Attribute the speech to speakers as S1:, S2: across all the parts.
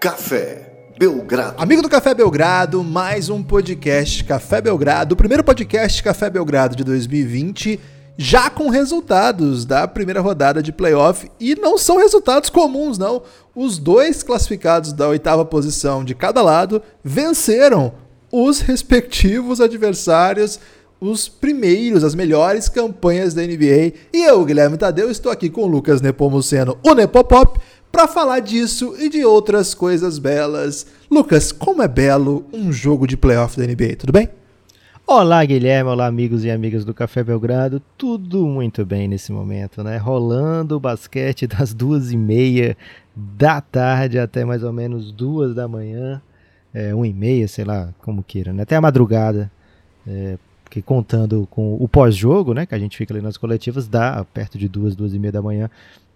S1: Café Belgrado.
S2: Amigo do Café Belgrado, mais um podcast Café Belgrado, o primeiro podcast Café Belgrado de 2020, já com resultados da primeira rodada de playoff e não são resultados comuns, não. Os dois classificados da oitava posição de cada lado venceram os respectivos adversários os primeiros, as melhores campanhas da NBA. E eu, Guilherme Tadeu, estou aqui com o Lucas Nepomuceno, o Nepopop, para falar disso e de outras coisas belas. Lucas, como é belo um jogo de playoff da NBA, tudo bem?
S3: Olá, Guilherme, olá, amigos e amigas do Café Belgrado. Tudo muito bem nesse momento, né? Rolando o basquete das duas e meia da tarde até mais ou menos duas da manhã, é, uma e meia, sei lá, como queira, né? Até a madrugada, é, contando com o pós-jogo, né, que a gente fica ali nas coletivas, dá perto de duas, duas e meia da manhã.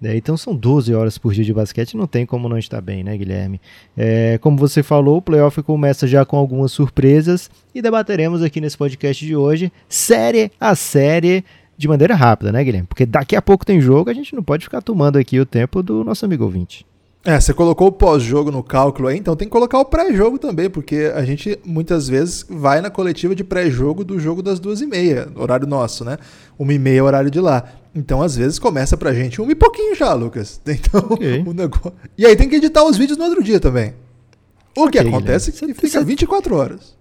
S3: É, então são 12 horas por dia de basquete, não tem como não estar bem, né, Guilherme? É, como você falou, o playoff começa já com algumas surpresas e debateremos aqui nesse podcast de hoje, série a série, de maneira rápida, né, Guilherme? Porque daqui a pouco tem jogo, a gente não pode ficar tomando aqui o tempo do nosso amigo ouvinte.
S2: É, você colocou o pós-jogo no cálculo aí, então tem que colocar o pré-jogo também, porque a gente muitas vezes vai na coletiva de pré-jogo do jogo das duas e meia, horário nosso, né? Uma e meia horário de lá. Então, às vezes, começa pra gente um e pouquinho já, Lucas. Então, okay. o negócio... E aí tem que editar os vídeos no outro dia também. O okay, que acontece é que fica 24 horas.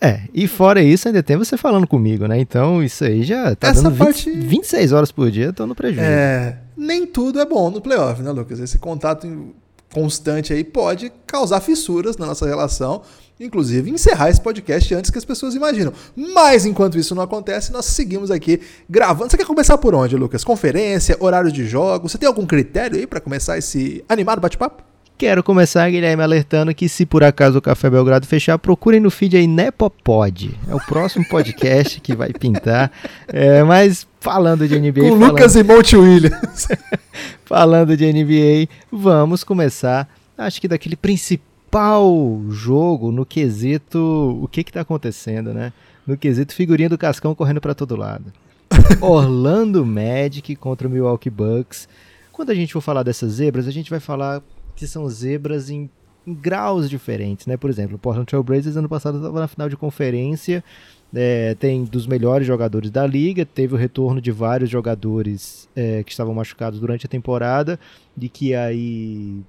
S3: É, e fora isso, ainda tem você falando comigo, né? Então, isso aí já tá Essa dando 20, parte... 26 horas por dia, tô no prejuízo.
S2: É, nem tudo é bom no playoff, né, Lucas? Esse contato constante aí pode causar fissuras na nossa relação, inclusive encerrar esse podcast antes que as pessoas imaginam. Mas enquanto isso não acontece, nós seguimos aqui gravando. Você quer começar por onde, Lucas? Conferência, horário de jogo? Você tem algum critério aí para começar esse animado bate-papo?
S3: Quero começar, Guilherme, alertando que se por acaso o Café Belgrado fechar, procurem no feed aí Nepopod. É o próximo podcast que vai pintar. É, mas falando de NBA...
S2: Com
S3: falando...
S2: Lucas e Monte Williams.
S3: falando de NBA, vamos começar, acho que daquele principal jogo no quesito... O que que tá acontecendo, né? No quesito figurinha do Cascão correndo para todo lado. Orlando Magic contra o Milwaukee Bucks. Quando a gente for falar dessas zebras, a gente vai falar que são zebras em, em graus diferentes, né? Por exemplo, o Portland Trail Blazers ano passado estava na final de conferência, é, tem dos melhores jogadores da liga, teve o retorno de vários jogadores é, que estavam machucados durante a temporada, de que aí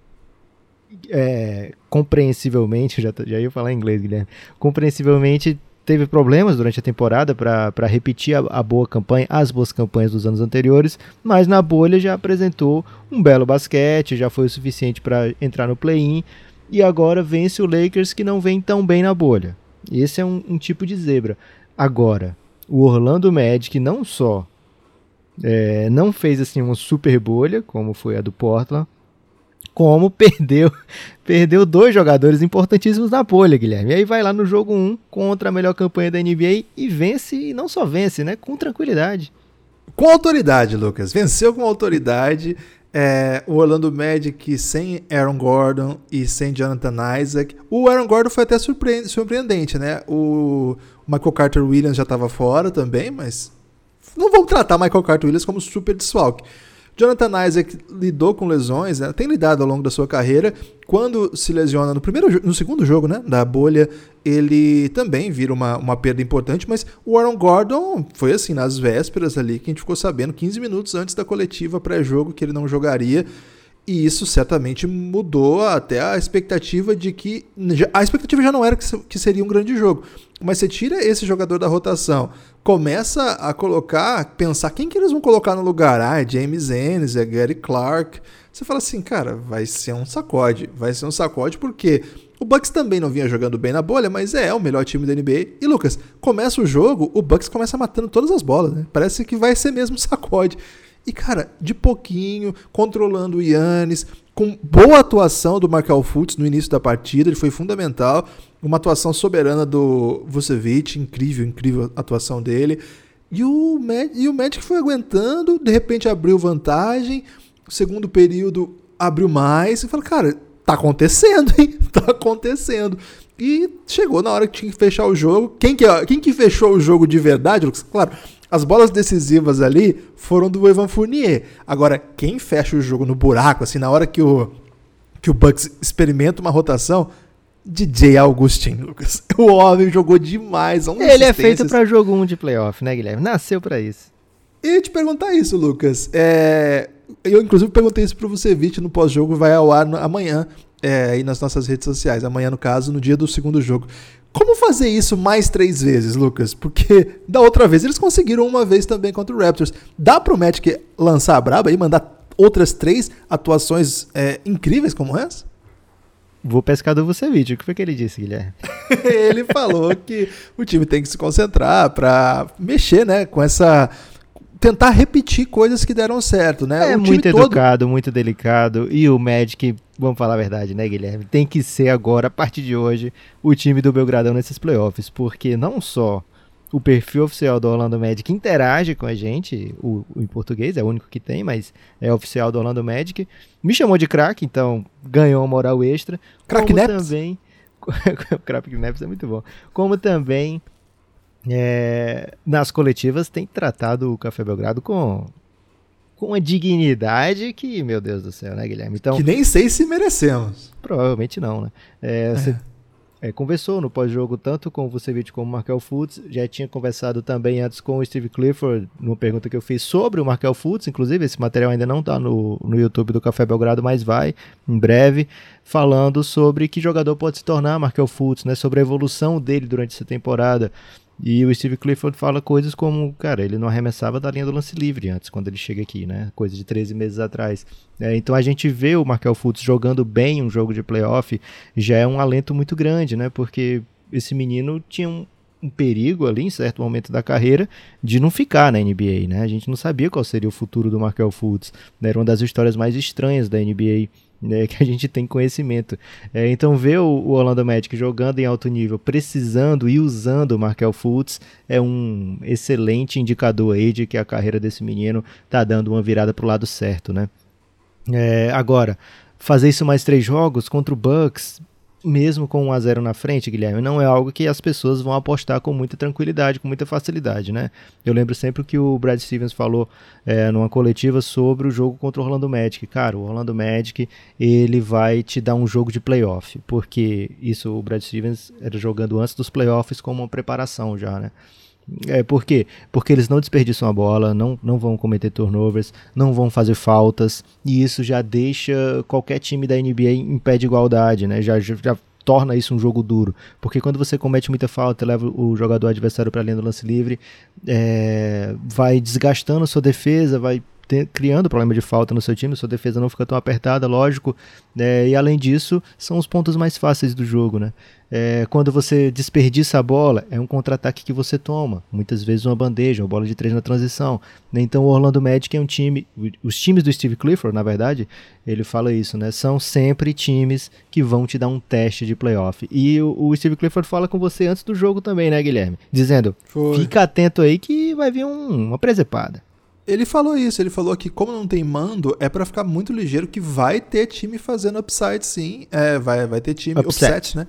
S3: é, compreensivelmente, já, já ia falar em inglês, Guilherme, compreensivelmente teve problemas durante a temporada para repetir a, a, boa campanha, as boas campanhas dos anos anteriores, mas na bolha já apresentou um belo basquete, já foi o suficiente para entrar no play-in e agora vence o Lakers que não vem tão bem na bolha. Esse é um, um tipo de zebra. Agora, o Orlando Magic não só é, não fez assim uma super bolha, como foi a do Portland, como perdeu perdeu dois jogadores importantíssimos na bolha, Guilherme. E aí vai lá no jogo 1 contra a melhor campanha da NBA e vence, e não só vence, né? Com tranquilidade.
S2: Com autoridade, Lucas. Venceu com autoridade. É, o Orlando Magic sem Aaron Gordon e sem Jonathan Isaac. O Aaron Gordon foi até surpreendente, né? O Michael Carter Williams já estava fora também, mas não vamos tratar Michael Carter Williams como super desfalque. Jonathan Isaac lidou com lesões, né? tem lidado ao longo da sua carreira. Quando se lesiona no primeiro, no segundo jogo, né, da bolha, ele também vira uma, uma perda importante. Mas o Aaron Gordon foi assim nas vésperas ali que a gente ficou sabendo 15 minutos antes da coletiva pré-jogo que ele não jogaria. E isso certamente mudou até a expectativa de que. A expectativa já não era que seria um grande jogo. Mas você tira esse jogador da rotação, começa a colocar, pensar quem que eles vão colocar no lugar. Ah, é James Ennis, é Gary Clark. Você fala assim, cara, vai ser um sacode. Vai ser um sacode porque o Bucks também não vinha jogando bem na bolha, mas é o melhor time da NBA. E Lucas, começa o jogo, o Bucks começa matando todas as bolas, né? Parece que vai ser mesmo sacode. E, cara, de pouquinho, controlando o Yannis, com boa atuação do Markel Fultz no início da partida, ele foi fundamental. Uma atuação soberana do Vucevic, incrível, incrível atuação dele. E o, e o Magic foi aguentando, de repente abriu vantagem, segundo período abriu mais, e falou, cara, tá acontecendo, hein? Tá acontecendo. E chegou na hora que tinha que fechar o jogo. Quem que, quem que fechou o jogo de verdade, Lucas? Claro, as bolas decisivas ali foram do Evan Fournier. Agora, quem fecha o jogo no buraco, assim, na hora que o que o Bucks experimenta uma rotação, DJ Augustin, Lucas. O homem jogou demais.
S3: Ele é feito para jogo 1 de playoff, né, Guilherme? Nasceu para isso.
S2: E te perguntar isso, Lucas. É... Eu, inclusive, perguntei isso pro Vucevic no pós-jogo, vai ao ar amanhã, é, aí nas nossas redes sociais. Amanhã, no caso, no dia do segundo jogo. Como fazer isso mais três vezes, Lucas? Porque da outra vez eles conseguiram uma vez também contra o Raptors. Dá pro Magic lançar a braba e mandar outras três atuações é, incríveis como essa?
S3: Vou pescar do Vucevic. O que foi que ele disse, Guilherme?
S2: ele falou que o time tem que se concentrar para mexer, né, com essa tentar repetir coisas que deram certo, né?
S3: É muito todo... educado, muito delicado e o Magic, vamos falar a verdade, né, Guilherme? Tem que ser agora, a partir de hoje, o time do Belgradão nesses playoffs, porque não só o perfil oficial do Orlando Magic interage com a gente, o, o, em português, é o único que tem, mas é oficial do Orlando Magic. Me chamou de craque, então ganhou uma moral extra.
S2: Crack
S3: Naps? também. crack Naps é muito bom. Como também é, nas coletivas tem tratado o Café Belgrado com com uma dignidade que, meu Deus do céu, né, Guilherme?
S2: Então, que nem sei se merecemos.
S3: Provavelmente não, né? É, é. Você é, conversou no pós-jogo tanto com o Vucevic como o Markel Fultz, já tinha conversado também antes com o Steve Clifford, numa pergunta que eu fiz sobre o Markel Fultz, inclusive esse material ainda não está no, no YouTube do Café Belgrado, mas vai em breve, falando sobre que jogador pode se tornar Markel Fultz, né, sobre a evolução dele durante essa temporada, e o Steve Clifford fala coisas como, cara, ele não arremessava da linha do lance livre antes, quando ele chega aqui, né? Coisa de 13 meses atrás. É, então a gente vê o Markel Fultz jogando bem um jogo de playoff, já é um alento muito grande, né? Porque esse menino tinha um, um perigo ali em certo momento da carreira de não ficar na NBA, né? A gente não sabia qual seria o futuro do Markel Fultz. Né? Era uma das histórias mais estranhas da NBA né, que a gente tem conhecimento. É, então, ver o, o, Orlando Magic jogando em alto nível, precisando e usando o Markel Fultz, é um excelente indicador aí de que a carreira desse menino está dando uma virada para o lado certo. Né? É, agora, fazer isso mais três jogos contra o Bucks, mesmo com 1 a 0 na frente, Guilherme, não é algo que as pessoas vão apostar com muita tranquilidade, com muita facilidade, né? Eu lembro sempre que o Brad Stevens falou é, numa coletiva sobre o jogo contra o Orlando Magic. Cara, o Orlando Magic, ele vai te dar um jogo de playoff, porque isso o Brad Stevens era jogando antes dos playoffs como uma preparação já, né? É, por quê? Porque eles não desperdiçam a bola, não, não vão cometer turnovers, não vão fazer faltas, e isso já deixa qualquer time da NBA em pé de igualdade, né? Já, já, já torna isso um jogo duro. Porque quando você comete muita falta, leva o jogador adversário para a linha do lance livre, é, vai desgastando sua defesa, vai ter, criando problema de falta no seu time, sua defesa não fica tão apertada, lógico. É, e além disso, são os pontos mais fáceis do jogo, né? É, quando você desperdiça a bola, é um contra-ataque que você toma. Muitas vezes uma bandeja, uma bola de três na transição. Né? Então o Orlando Magic é um time. Os times do Steve Clifford, na verdade, ele fala isso, né? São sempre times que vão te dar um teste de playoff. E o, o Steve Clifford fala com você antes do jogo também, né, Guilherme? Dizendo: Foi. fica atento aí que vai vir um, uma presepada.
S2: Ele falou isso, ele falou que como não tem mando, é para ficar muito ligeiro que vai ter time fazendo upside sim, é, vai, vai ter time upset, upset né?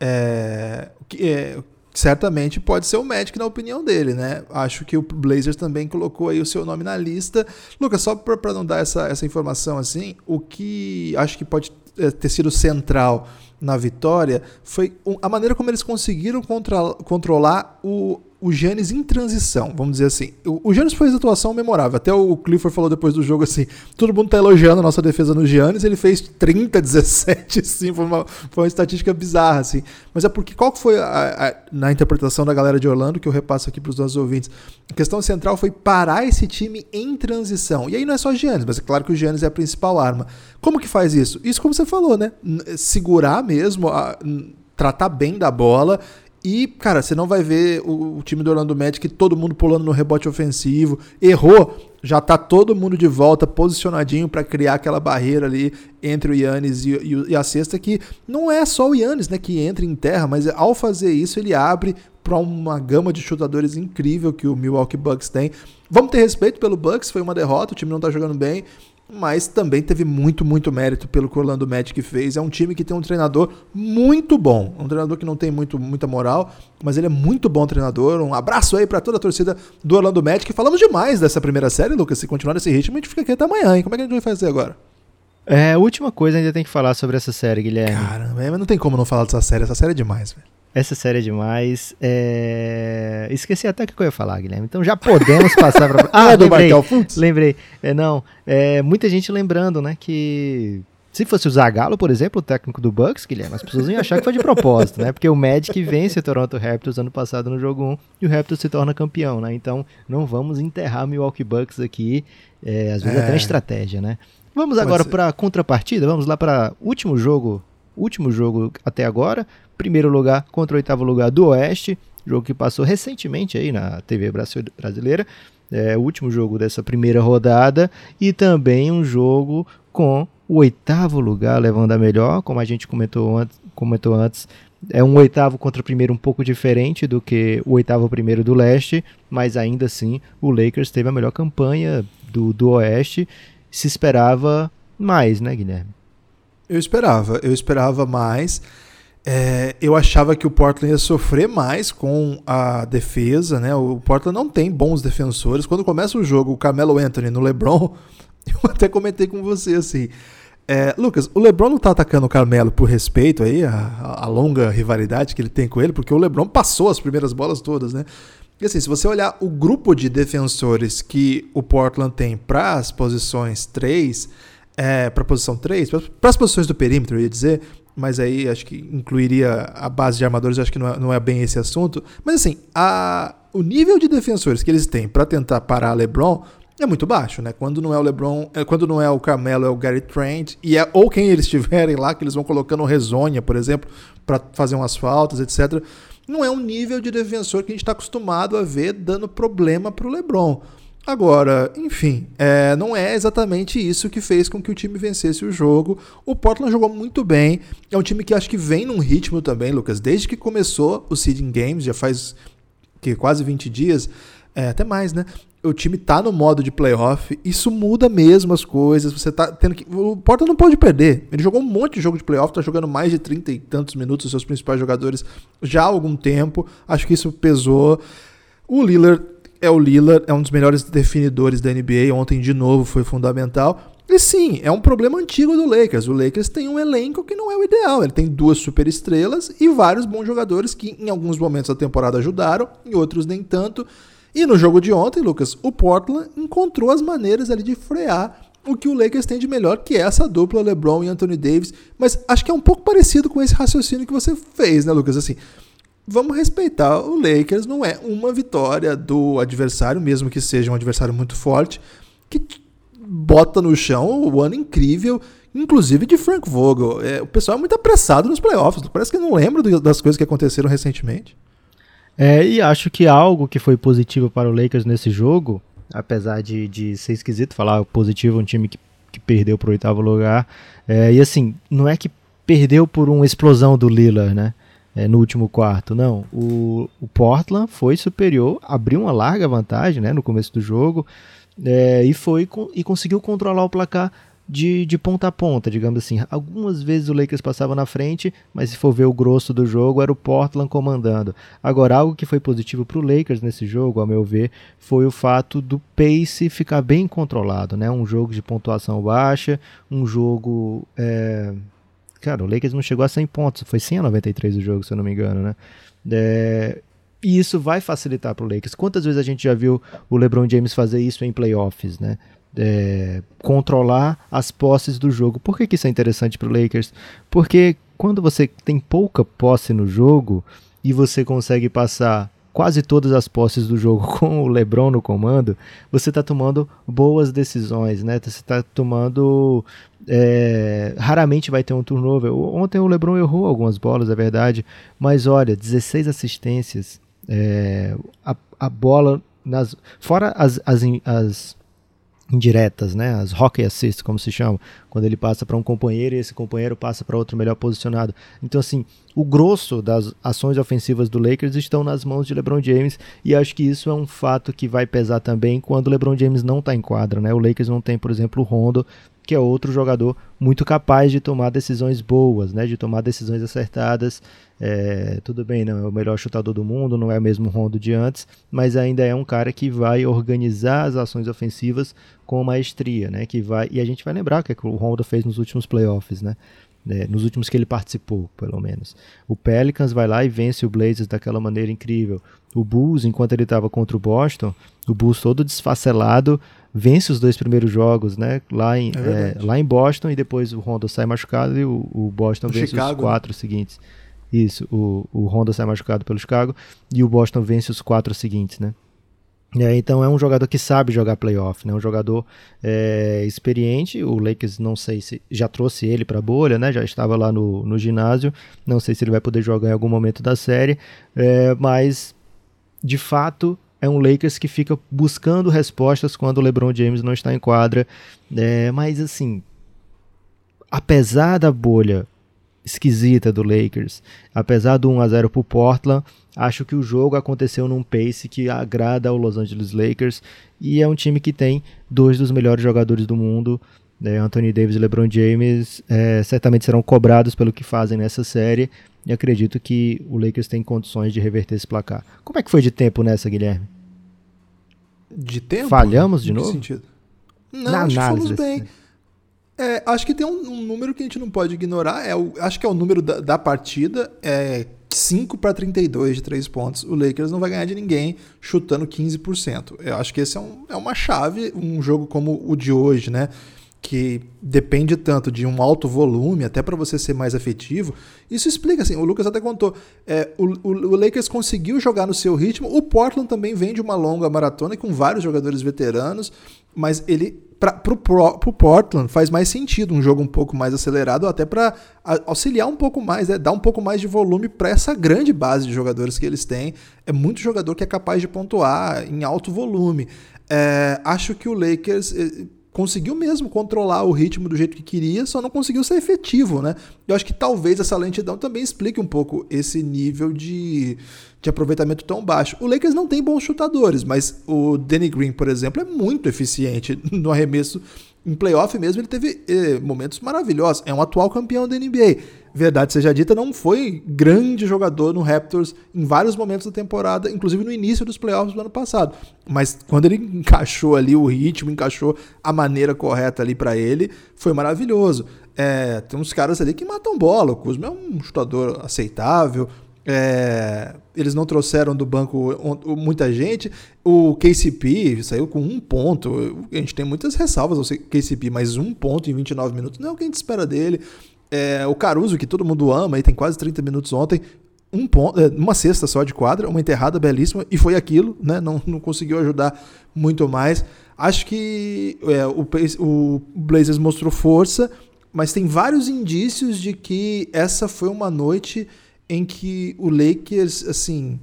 S2: É, que, é, certamente pode ser o Magic na opinião dele, né? Acho que o Blazers também colocou aí o seu nome na lista. Lucas, só para não dar essa, essa informação assim, o que acho que pode é, ter sido central na vitória foi a maneira como eles conseguiram contra, controlar o, o Giannis em transição, vamos dizer assim. O, o Giannis fez atuação memorável. Até o Clifford falou depois do jogo assim: todo mundo tá elogiando a nossa defesa no Giannis, ele fez 30, 17, assim, foi uma, foi uma estatística bizarra, assim. Mas é porque qual foi a, a, na interpretação da galera de Orlando, que eu repasso aqui para os nossos ouvintes? A questão central foi parar esse time em transição. E aí não é só Giannis, mas é claro que o Giannis é a principal arma. Como que faz isso? Isso, como você falou, né? Segurar mesmo, a, tratar bem da bola e, cara, você não vai ver o, o, time do Orlando Magic todo mundo pulando no rebote ofensivo. Errou, já tá todo mundo de volta, posicionadinho para criar aquela barreira ali entre o Yannis e, e, e, a cesta, que não é só o Yannis né, que entra em terra, mas ao fazer isso ele abre para uma gama de chutadores incrível que o Milwaukee Bucks tem. Vamos ter respeito pelo Bucks, foi uma derrota, o time não tá jogando bem, mas também teve muito, muito mérito pelo que o Orlando Magic fez. É um time que tem um treinador muito bom, um treinador que não tem muito, muita moral, mas ele é muito bom treinador. Um abraço aí para toda a torcida do Orlando Magic. Falamos demais dessa primeira série, Lucas. Se continuar nesse ritmo, a gente fica aqui até amanhã, hein? Como é que a gente vai fazer agora?
S3: É, última coisa, ainda tem que falar sobre essa série, Guilherme.
S2: Caramba, não tem como não falar dessa série. Essa série é demais, velho.
S3: Essa série é demais. É... Esqueci até o que eu ia falar, Guilherme. Então já podemos passar para.
S2: Ah, é do lembrei.
S3: Lembrei. É, não, é, muita gente lembrando, né, que se fosse o Zagallo, por exemplo, o técnico do Bucks, Guilherme, as pessoas iam achar que foi de propósito, né? Porque o Magic vence o Toronto Raptors ano passado no jogo 1 e o Raptors se torna campeão, né? Então não vamos enterrar Milwaukee Bucks aqui, é, às vezes é. até uma estratégia, né? Vamos agora para contrapartida, vamos lá para último jogo, último jogo até agora, primeiro lugar contra o oitavo lugar do Oeste, jogo que passou recentemente aí na TV brasileira, é, o último jogo dessa primeira rodada e também um jogo com o oitavo lugar levando a melhor, como a gente comentou antes, comentou antes é um oitavo contra primeiro um pouco diferente do que o oitavo primeiro do leste, mas ainda assim o Lakers teve a melhor campanha do, do oeste. Se esperava mais, né, Guilherme?
S2: Eu esperava, eu esperava mais. É, eu achava que o Portland ia sofrer mais com a defesa, né? O Portland não tem bons defensores. Quando começa o jogo, o Carmelo Anthony no LeBron, eu até comentei com você assim. É, Lucas, o LeBron não tá atacando o Carmelo por respeito aí, a, a, longa rivalidade que ele tem com ele, porque o LeBron passou as primeiras bolas todas, né? E assim, se você olhar o grupo de defensores que o Portland tem para as posições 3, é, para a posição 3, para as posições do perímetro, eu ia dizer, mas aí acho que incluiria a base de armadores, acho que não é, não é bem esse assunto. Mas assim, a, o nível de defensores que eles têm para tentar parar LeBron é muito baixo, né? Quando não é o LeBron, é, quando não é o Carmelo, é o Gary Trent, e é ou quem eles tiverem lá, que eles vão colocando Rezonha, por exemplo, para fazer umas faltas, etc. Não é um nível de defensor que a gente está acostumado a ver dando problema para o LeBron. Agora, enfim, é, não é exatamente isso que fez com que o time vencesse o jogo. O Portland jogou muito bem. É um time que acho que vem num ritmo também, Lucas. Desde que começou o Seeding Games, já faz que, quase 20 dias, é, até mais, né? o time tá no modo de playoff, isso muda mesmo as coisas. Você tá tendo que. O Porta não pode perder. Ele jogou um monte de jogo de playoff, tá jogando mais de 30 e tantos minutos, os seus principais jogadores já há algum tempo. Acho que isso pesou. O Lillard é o Lillard, é um dos melhores definidores da NBA. Ontem, de novo, foi fundamental. E sim, é um problema antigo do Lakers. O Lakers tem um elenco que não é o ideal. Ele tem duas superestrelas e vários bons jogadores que em alguns momentos da temporada ajudaram, em outros nem tanto. E no jogo de ontem, Lucas, o Portland encontrou as maneiras ali de frear o que o Lakers tem de melhor, que é essa dupla LeBron e Anthony Davis. Mas acho que é um pouco parecido com esse raciocínio que você fez, né, Lucas? Assim, vamos respeitar o Lakers, não é uma vitória do adversário, mesmo que seja um adversário muito forte, que bota no chão o ano incrível, inclusive de Frank Vogel. É, o pessoal é muito apressado nos playoffs, parece que não lembra das coisas que aconteceram recentemente.
S3: É, e acho que algo que foi positivo para o Lakers nesse jogo, apesar de, de ser esquisito falar positivo um time que, que perdeu para o oitavo lugar, é, e assim, não é que perdeu por uma explosão do Lillard, né? É, no último quarto, não. O, o, Portland foi superior, abriu uma larga vantagem né, no começo do jogo é, e foi e conseguiu controlar o placar de, de ponta a ponta, digamos assim. Algumas vezes o Lakers passava na frente, mas se for ver o grosso do jogo, era o Portland comandando. Agora, algo que foi positivo para o Lakers nesse jogo, ao meu ver, foi o fato do pace ficar bem controlado, né? Um jogo de pontuação baixa, um jogo... É... Cara, o Lakers não chegou a 100 pontos, foi 100 a 93 o jogo, se eu não me engano, né? É... E isso vai facilitar para o Lakers. Quantas vezes a gente já viu o LeBron James fazer isso em playoffs, né? é, controlar as posses do jogo. Por que, que isso é interessante para o Lakers? Porque quando você tem pouca posse no jogo e você consegue passar quase todas as posses do jogo com o LeBron no comando, você está tomando boas decisões, né? Você está tomando. É, raramente vai ter um turnover. Ontem o LeBron errou algumas bolas, é verdade, mas olha, 16 assistências, é, a, a bola nas, fora as, as, as indiretas, né, as hockey assists, como se chama, quando ele passa para um companheiro e esse companheiro passa para outro melhor posicionado. Então, assim, o grosso das ações ofensivas do Lakers estão nas mãos de LeBron James e acho que isso é um fato que vai pesar também quando o LeBron James não está em quadra, né? O Lakers não tem, por exemplo, o Rondo que é outro jogador muito capaz de tomar decisões boas, né, de tomar decisões acertadas. É, tudo bem, não é o melhor chutador do mundo, não é o mesmo Rondo de antes, mas ainda é um cara que vai organizar as ações ofensivas com maestria, né? Que vai e a gente vai lembrar o que, é que o Rondo fez nos últimos playoffs, né? É, nos últimos que ele participou, pelo menos. O Pelicans vai lá e vence o Blazers daquela maneira incrível. O Bulls, enquanto ele estava contra o Boston, o Bulls todo desfacelado, vence os dois primeiros jogos, né? Lá em, é é, lá em Boston e depois o Rondo sai machucado e o, o Boston o vence Chicago. os quatro seguintes. Isso, o, o Honda sai machucado pelo Chicago e o Boston vence os quatro seguintes, né? É, então é um jogador que sabe jogar playoff, né? Um jogador é, experiente. O Lakers não sei se já trouxe ele para a bolha, né? Já estava lá no, no ginásio. Não sei se ele vai poder jogar em algum momento da série, é, mas de fato é um Lakers que fica buscando respostas quando o LeBron James não está em quadra. É, mas assim, apesar da bolha esquisita do Lakers, apesar do 1 a 0 para o Portland, acho que o jogo aconteceu num pace que agrada ao Los Angeles Lakers e é um time que tem dois dos melhores jogadores do mundo. Né, Anthony Davis e LeBron James é, certamente serão cobrados pelo que fazem nessa série e acredito que o Lakers tem condições de reverter esse placar. Como é que foi de tempo nessa, Guilherme?
S2: De tempo?
S3: Falhamos de novo?
S2: Sentido? Não, Na análise, fomos bem. É, acho que tem um, um, número que a gente não pode ignorar. É o, acho que é o número da, da partida. É 5 para 32 de 3 pontos. O Lakers não vai ganhar de ninguém chutando 15%. Eu acho que esse é, um, é uma chave, um jogo como o de hoje, né? que depende tanto de um alto volume, até para você ser mais efetivo. Isso explica, assim, o Lucas até contou, é, o, o, o, Lakers conseguiu jogar no seu ritmo, o Portland também vem de uma longa maratona com vários jogadores veteranos, mas ele, para pro, pro Portland, faz mais sentido um jogo um pouco mais acelerado, até para auxiliar um pouco mais, né, dar um pouco mais de volume para essa grande base de jogadores que eles têm. É muito jogador que é capaz de pontuar em alto volume. É, acho que o Lakers eh, conseguiu mesmo controlar o ritmo do jeito que queria, só não conseguiu ser efetivo, né? Eu acho que talvez essa lentidão também explique um pouco esse nível de, de aproveitamento tão baixo. O Lakers não tem bons chutadores, mas o Danny Green, por exemplo, é muito eficiente no arremesso em playoff mesmo ele teve eh, momentos maravilhosos. É um atual campeão da NBA. Verdade seja dita, não foi grande jogador no Raptors em vários momentos da temporada, inclusive no início dos playoffs do ano passado. Mas quando ele encaixou ali o ritmo, encaixou a maneira correta ali para ele, foi maravilhoso. É, tem uns caras ali que matam bola. O Kuzma é um chutador aceitável. É, eles não trouxeram do banco muita gente. O KCP saiu com um ponto. A gente tem muitas ressalvas ao KCP, mas um ponto em 29 minutos não é o que a gente espera dele. É, o Caruso, que todo mundo ama, e tem quase 30 minutos ontem, um ponto, é, uma cesta só de quadra, uma enterrada belíssima, e foi aquilo, né? Não, não conseguiu ajudar muito mais. Acho que é, o, o Blazers mostrou força, mas tem vários indícios de que essa foi uma noite em que o Lakers, assim,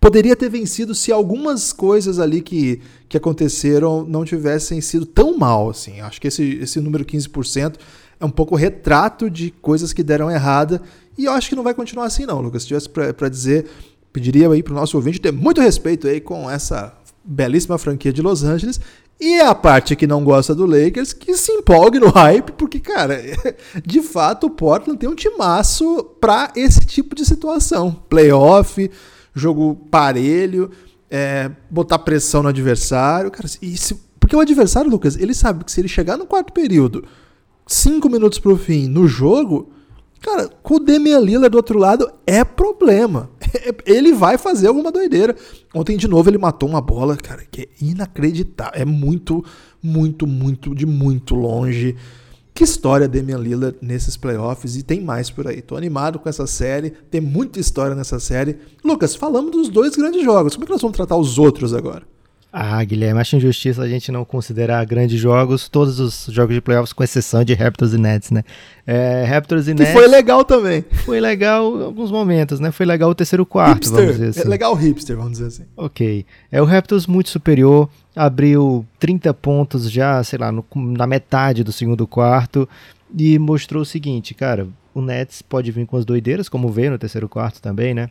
S2: poderia ter vencido se algumas coisas ali que, que aconteceram não tivessem sido tão mal, assim. Acho que esse, esse número 15% é um pouco retrato de coisas que deram errada e eu acho que não vai continuar assim não, Lucas. Se tivesse para dizer, pediria aí para o nosso ouvinte ter muito respeito aí com essa belíssima franquia de Los Angeles e a parte que não gosta do Lakers, que se empolgue no hype, porque, cara, de fato o Portland tem um timaço para esse tipo de situação. Playoff, jogo parelho, é, botar pressão no adversário. Cara, se, porque o adversário, Lucas, ele sabe que se ele chegar no quarto período, cinco minutos pro fim, no jogo, Cara, com o Damian Lillard do outro lado é problema. Ele vai fazer alguma doideira. Ontem, de novo, ele matou uma bola, cara, que é inacreditável. É muito, muito, muito, de muito longe. Que história Damian Lillard nesses playoffs e tem mais por aí. Tô animado com essa série, tem muita história nessa série. Lucas, falamos dos dois grandes jogos. Como é que nós vamos tratar os outros agora?
S3: Ah, Guilherme, acho injustiça a gente não considerar grandes jogos, todos os jogos de playoffs, com exceção de Raptors e Nets, né? É, Raptors e
S2: que
S3: Nets.
S2: foi legal também.
S3: Foi legal em alguns momentos, né? Foi legal o terceiro quarto,
S2: hipster.
S3: vamos dizer assim. É
S2: legal o hipster, vamos dizer assim.
S3: Ok. É o Raptors muito superior, abriu 30 pontos já, sei lá, no, na metade do segundo quarto e mostrou o seguinte, cara, o Nets pode vir com as doideiras, como veio no terceiro quarto também, né?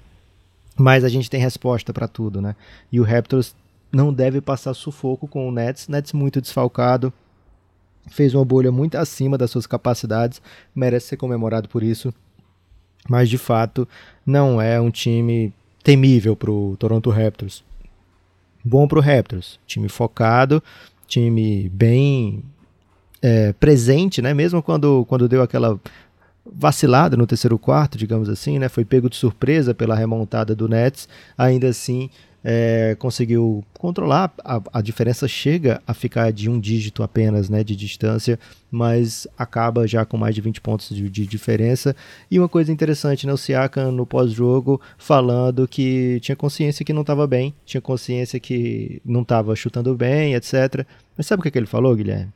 S3: Mas a gente tem resposta para tudo, né? E o Raptors não deve passar sufoco com o Nets. Nets muito desfalcado. fez uma bolha muito acima das suas capacidades, merece ser comemorado por isso, mas de fato não é um time temível para o Toronto Raptors. Bom para o Raptors, time focado, time bem é, presente, né? Mesmo quando, quando deu aquela vacilada no terceiro quarto, digamos assim, né? Foi pego de surpresa pela remontada do Nets, ainda assim é, conseguiu controlar. A, a, diferença chega a ficar de um dígito apenas né, de distância, mas acaba já com mais de 20 pontos de, de diferença. E uma coisa interessante, né, o Siakam no pós-jogo falando que tinha consciência que não estava bem, tinha consciência que não estava chutando bem, etc. Mas sabe o que, que ele falou, Guilherme?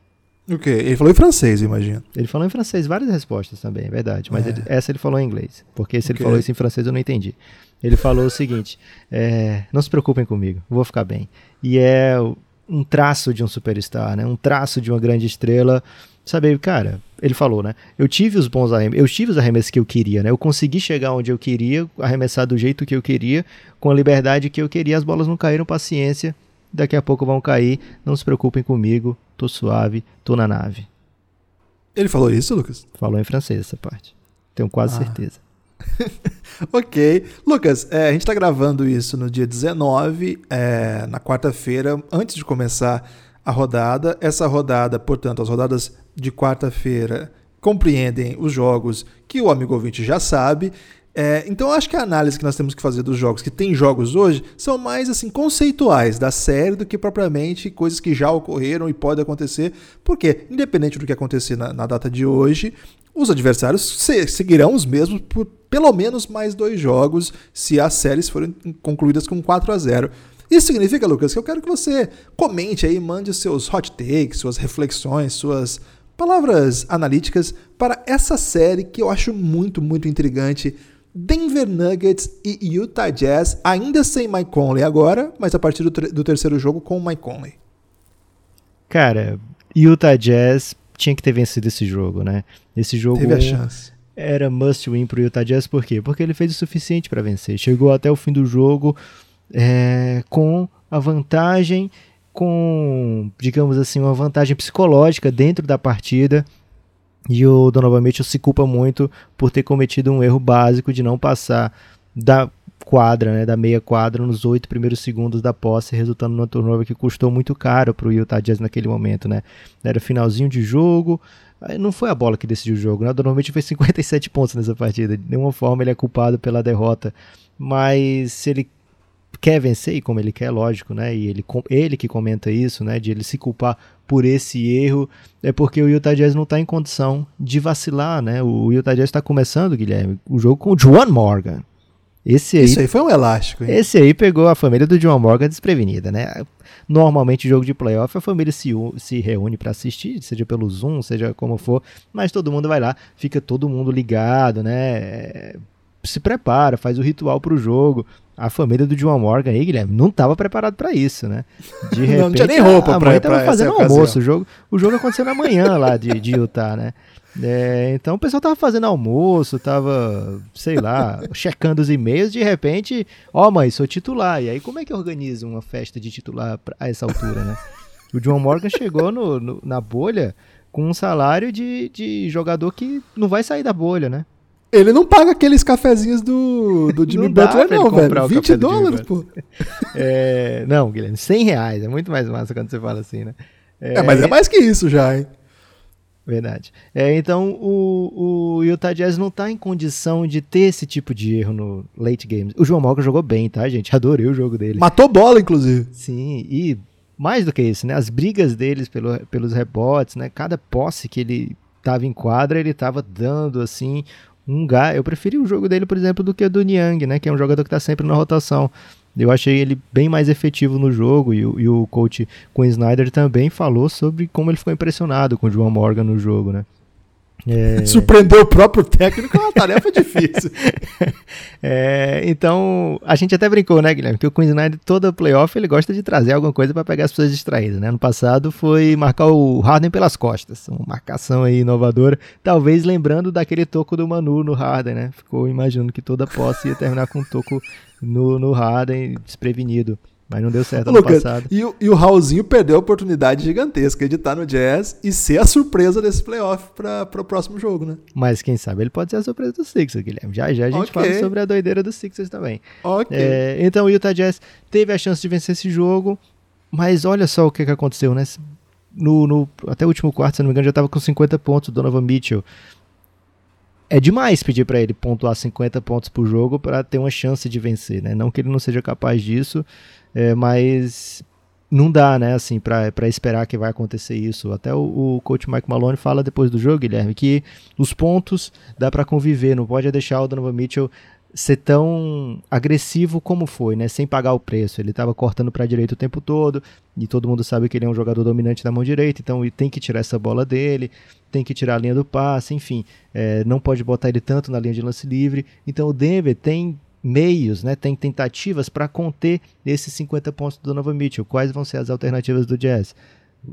S2: O quê? Ele falou em francês, imagino.
S3: Ele falou em francês várias respostas também, é verdade. Mas é. Ele, essa ele falou em inglês. Porque se ele falou isso em francês, eu não entendi. Ele falou o seguinte: é, não se preocupem comigo, vou ficar bem. E é um traço de um superstar, né? Um traço de uma grande estrela. Sabe, cara, ele falou, né? Eu tive os bons arremessos, eu tive os arremessos que eu queria, né? Eu consegui chegar onde eu queria, arremessar do jeito que eu queria, com a liberdade que eu queria. As bolas não caíram, paciência. Daqui a pouco vão cair. Não se preocupem comigo, tô suave, tô na nave.
S2: Ele falou isso, Lucas?
S3: Falou em francês essa parte. Tenho quase ah. certeza.
S2: ok. Lucas, é, a gente está gravando isso no dia 19, é, na quarta-feira, antes de começar a rodada. Essa rodada, portanto, as rodadas de quarta-feira compreendem os jogos que o amigo ouvinte já sabe. É, então, acho que a análise que nós temos que fazer dos jogos que tem jogos hoje são mais assim conceituais da série do que propriamente coisas que já ocorreram e podem acontecer, porque independente do que acontecer na, na data de hoje, os adversários se, seguirão os mesmos por pelo menos mais dois jogos se as séries forem concluídas com 4 a 0. Isso significa, Lucas, que eu quero que você comente aí, mande seus hot takes, suas reflexões, suas palavras analíticas para essa série que eu acho muito, muito intrigante Denver Nuggets e Utah Jazz, ainda sem Mike Conley agora, mas a partir do, do terceiro jogo com o Mike Conley.
S3: Cara, Utah Jazz tinha que ter vencido esse jogo, né? Esse jogo
S2: teve a chance.
S3: Era must win pro Utah Jazz, por quê? Porque ele fez o suficiente para vencer. Chegou até o fim do jogo é, com a vantagem, com, digamos assim, uma vantagem psicológica dentro da partida e o Donovan Mitchell se culpa muito por ter cometido um erro básico de não passar da quadra, né, da meia quadra nos oito primeiros segundos da posse, resultando numa turnover que custou muito caro para o Utah Jazz naquele momento, né? Era finalzinho de jogo, não foi a bola que decidiu o jogo, né? Mitchell fez 57 pontos nessa partida, de nenhuma forma ele é culpado pela derrota, mas se ele quer vencer e como ele quer, lógico, né? E ele, ele que comenta isso, né? De ele se culpar por esse erro, é porque o Utah Jazz não está em condição de vacilar, né? O Utah Jazz está começando, Guilherme, o jogo com o Juan Morgan. Esse aí,
S2: Isso aí foi um elástico. Hein?
S3: Esse aí pegou a família do John Morgan desprevenida, né? Normalmente, jogo de playoff, a família se, se reúne para assistir, seja pelo Zoom, seja como for, mas todo mundo vai lá, fica todo mundo ligado, né? Se prepara, faz o ritual para o jogo a família do John Morgan aí, Guilherme, não estava preparado para isso, né?
S2: De repente, não, tinha nem roupa para
S3: tava fazendo almoço. O jogo, o jogo aconteceu na manhã lá de, de Utah, né? É, então o pessoal tava fazendo almoço, tava, sei lá, checando os e-mails, de repente, ó, oh, mãe, sou titular. E aí, como é que organiza uma festa de titular a essa altura, né? O John Morgan chegou no, no, na bolha com um salário de, de jogador que não vai sair da bolha, né?
S2: Ele não paga aqueles cafezinhos do, do Jimmy não Butler, não, velho. 20 dólares, pô.
S3: É, não, Guilherme, 100 reais. É muito mais massa quando você fala assim, né?
S2: É, é mas é mais que isso já, hein?
S3: Verdade. É, então o, o Utah Jazz não tá em condição de ter esse tipo de erro no late games. O João Malca jogou bem, tá, gente? Adorei o jogo dele.
S2: Matou bola, inclusive.
S3: Sim, e mais do que isso, né? As brigas deles pelo, pelos rebotes, né? Cada posse que ele tava em quadra, ele tava dando assim um gás. Eu preferi o jogo dele, por exemplo, do que o do Niang, né? Que é um jogador que está sempre na rotação. Eu achei ele bem mais efetivo no jogo e, e o coach Quinn Snyder também falou sobre como ele ficou impressionado com o João Morgan no jogo, né?
S2: É... Surpreender o próprio técnico é uma tarefa difícil.
S3: É, então, a gente até brincou, né, Guilherme? Que o Queen Snyder, toda playoff, ele gosta de trazer alguma coisa para pegar as pessoas distraídas, né? No passado foi marcar o Harden pelas costas, uma marcação aí inovadora, talvez lembrando daquele toco do Manu no Harden, né? Ficou imaginando que toda posse ia terminar com um toco no, no Harden desprevenido. Mas não deu certo ano
S2: Lucas,
S3: passado.
S2: E, o- e o Raulzinho perdeu a oportunidade gigantesca de estar no Jazz e ser a surpresa desse playoff para o próximo jogo, né?
S3: Mas quem sabe ele pode ser a surpresa do Sixers, Guilherme. Já já a gente
S2: Ok.
S3: fala sobre a doideira do Sixers também.
S2: Ok.
S3: É, então o Utah Jazz teve a chance de vencer esse jogo, mas olha só o que, que aconteceu, né? No, no- até o último quarto, se não me engano, já estava com 50 pontos o Donovan Mitchell. É demais pedir para ele pontuar 50 pontos por jogo para ter uma chance de vencer, né? Não que ele não seja capaz disso, é, mas não dá, né, assim, para esperar que vai acontecer isso. Até o, o coach Mike Malone fala depois do jogo, Guilherme, que os pontos dá para conviver, não pode deixar o Donovan Mitchell ser tão agressivo como foi, né? Sem pagar o preço. Ele estava cortando para a direita o tempo todo e todo mundo sabe que ele é um jogador dominante da mão direita, então ele tem que tirar essa bola dele, tem que tirar a linha do passe, enfim, é, não pode botar ele tanto na linha de lance livre. Então o Denver tem meios, né? Tem tentativas para conter esses 50 pontos do Donovan Mitchell. Quais vão ser as alternativas do Jazz?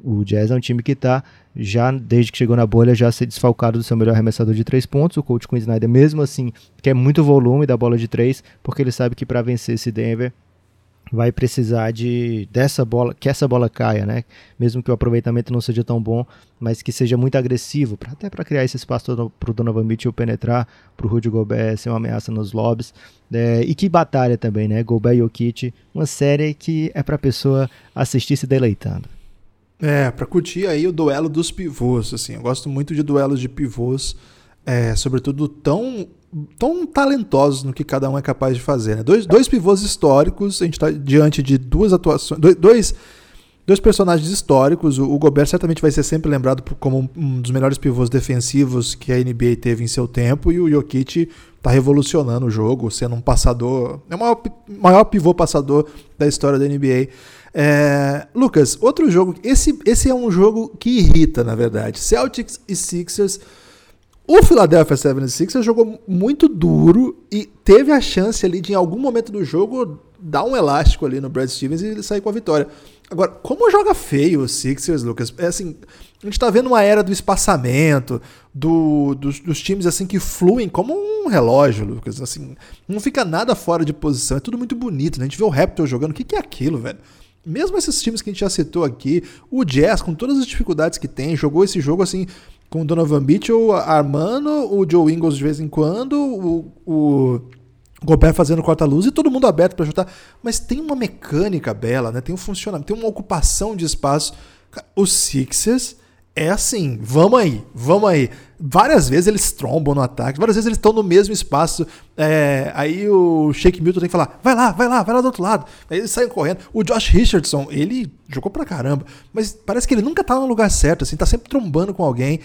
S3: O Jazz é um time que está, já desde que chegou na bolha, já se desfalcado do seu melhor arremessador de três pontos. O coach Quinn Snyder, mesmo assim, quer muito volume da bola de três, porque ele sabe que para vencer esse Denver vai precisar de dessa bola, que essa bola caia, né? Mesmo que o aproveitamento não seja tão bom, mas que seja muito agressivo, pra, até para criar esse espaço para o Donovan Mitchell penetrar, para o Rudy Gobert ser uma ameaça nos lobbies. É, e que batalha também, né? Gobert e Jokic, uma série que é para a pessoa assistir se deleitando.
S2: É, pra curtir aí o duelo dos pivôs, assim. Eu gosto muito de duelos de pivôs, é, sobretudo tão, tão talentosos no que cada um é capaz de fazer, né? Dois, dois pivôs históricos, a gente tá diante de duas atuações, dois, dois, personagens históricos. O, o Gobert certamente vai ser sempre lembrado como um dos melhores pivôs defensivos que a NBA teve em seu tempo, e o Jokic tá revolucionando o jogo, sendo um passador, é o maior, maior pivô passador da história da NBA. É, Lucas, outro jogo. Esse, esse é um jogo que irrita, na verdade. Celtics e Sixers. O Philadelphia 76ers jogou muito duro e teve a chance ali de, em algum momento do jogo, dar um elástico ali no Brad Stevens e ele sair com a vitória. Agora, como joga feio o Sixers, Lucas? É assim, a gente tá vendo uma era do espaçamento, do, dos, dos times assim que fluem como um relógio, Lucas. Assim, não fica nada fora de posição, é tudo muito bonito. Né? A gente vê o Raptor jogando, o que, que é aquilo, velho? Mesmo esses times que a gente já citou aqui, o Jazz, com todas as dificuldades que tem, jogou esse jogo assim, com o Donovan Mitchell armando, o Joe Ingles de vez em quando, o, o Gobert fazendo corta-luz e todo mundo aberto para chutar. Mas tem uma mecânica bela, né? tem um funcionamento, tem uma ocupação de espaço. Os Sixers é assim, vamos aí, vamos aí. Várias vezes eles trombam no ataque, várias vezes eles estão no mesmo espaço. é, aí o Shake Milton tem que falar: vai lá, vai lá, vai lá do outro lado. Aí eles saem correndo. O Josh Richardson, ele jogou pra caramba, mas parece que ele nunca tá no lugar certo, assim, tá sempre trombando com alguém.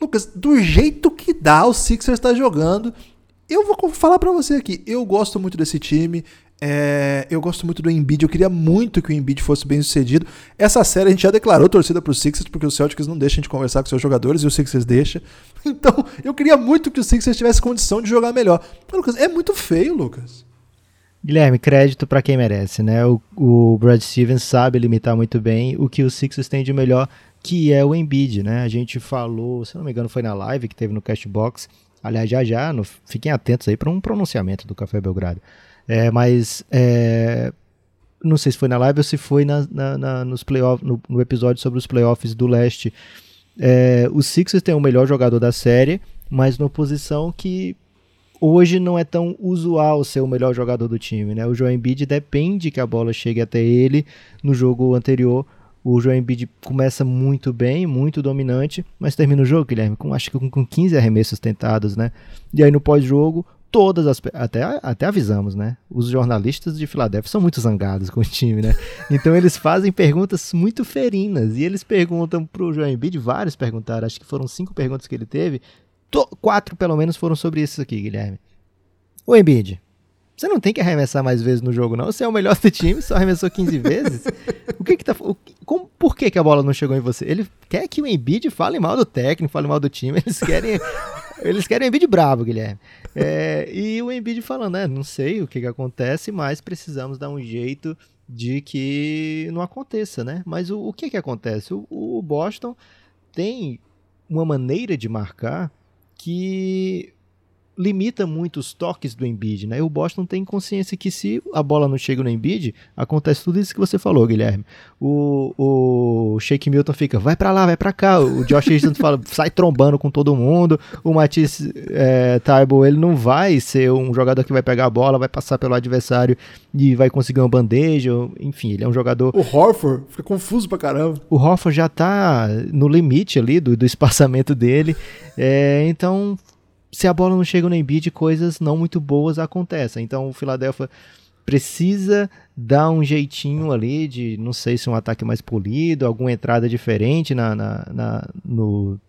S2: Lucas, do jeito que dá, o Sixers tá jogando. Eu vou falar pra você aqui, eu gosto muito desse time. É, eu gosto muito do Embiid, eu queria muito que o Embiid fosse bem sucedido. Essa série a gente já declarou torcida pro Sixers, porque o Celtics não deixa gente conversar com seus jogadores e o Sixers deixa. Então, eu queria muito que o Sixers tivesse condição de jogar melhor. Mas, Lucas, é muito feio, Lucas.
S3: Guilherme, crédito para quem merece, né? O, o Brad Stevens sabe limitar muito bem o que o Sixers tem de melhor, que é o Embiid, né? A gente falou, se não me engano, foi na live que teve no Castbox. Aliás, já já, no, fiquem atentos aí para um pronunciamento do Café Belgrado. É, mas é, não sei se foi na live ou se foi na, na, na, nos no, no, episódio sobre os playoffs do leste. É, o Sixers tem o melhor jogador da série, mas numa posição que hoje não é tão usual ser o melhor jogador do time, né? O Joel Embiid depende que a bola chegue até ele. No jogo anterior, o Joel Embiid começa muito bem, muito dominante, mas termina o jogo, Guilherme, com acho que com, com 15 arremessos tentados, né? E aí no pós-jogo, todas as até até avisamos, né? Os jornalistas de Filadélfia são muito zangados com o time, né? Então eles fazem perguntas muito ferinas e eles perguntam pro Joel Embiid, vários perguntaram, acho que foram cinco perguntas que ele teve, quatro pelo menos foram sobre isso aqui, Guilherme. O Embiid, você não tem que arremessar mais vezes no jogo, não. Você é o melhor do time, só arremessou 15 vezes. O que que tá. O, como, por que, que a bola não chegou em você? Ele quer que o Embiid fale mal do técnico, fale mal do time. Eles querem. Eles querem o Embiid bravo, Guilherme. É, e o Embiid falando, né? Não sei o que, que acontece, mas precisamos dar um jeito de que não aconteça, né? Mas o, o que que acontece? O, o Boston tem uma maneira de marcar que limita muito os toques do Embiid, né? E o Boston tem consciência que se a bola não chega no Embiid, acontece tudo isso que você falou, Guilherme. O, o Shake Milton fica, vai para lá, vai para cá. O Josh Richardson fala, sai trombando com todo mundo. O Matisse é, Taibo, ele não vai ser um jogador que vai pegar a bola, vai passar pelo adversário e vai conseguir uma bandeja. Enfim, ele é um jogador...
S2: O Horford fica confuso pra caramba.
S3: O Horford já tá no limite ali do, do espaçamento dele. É, então se a bola não chega no Embiid, coisas não muito boas acontecem. Então o Philadelphia precisa dar um jeitinho ali de, não sei se um ataque mais polido, alguma entrada diferente na, na, na no,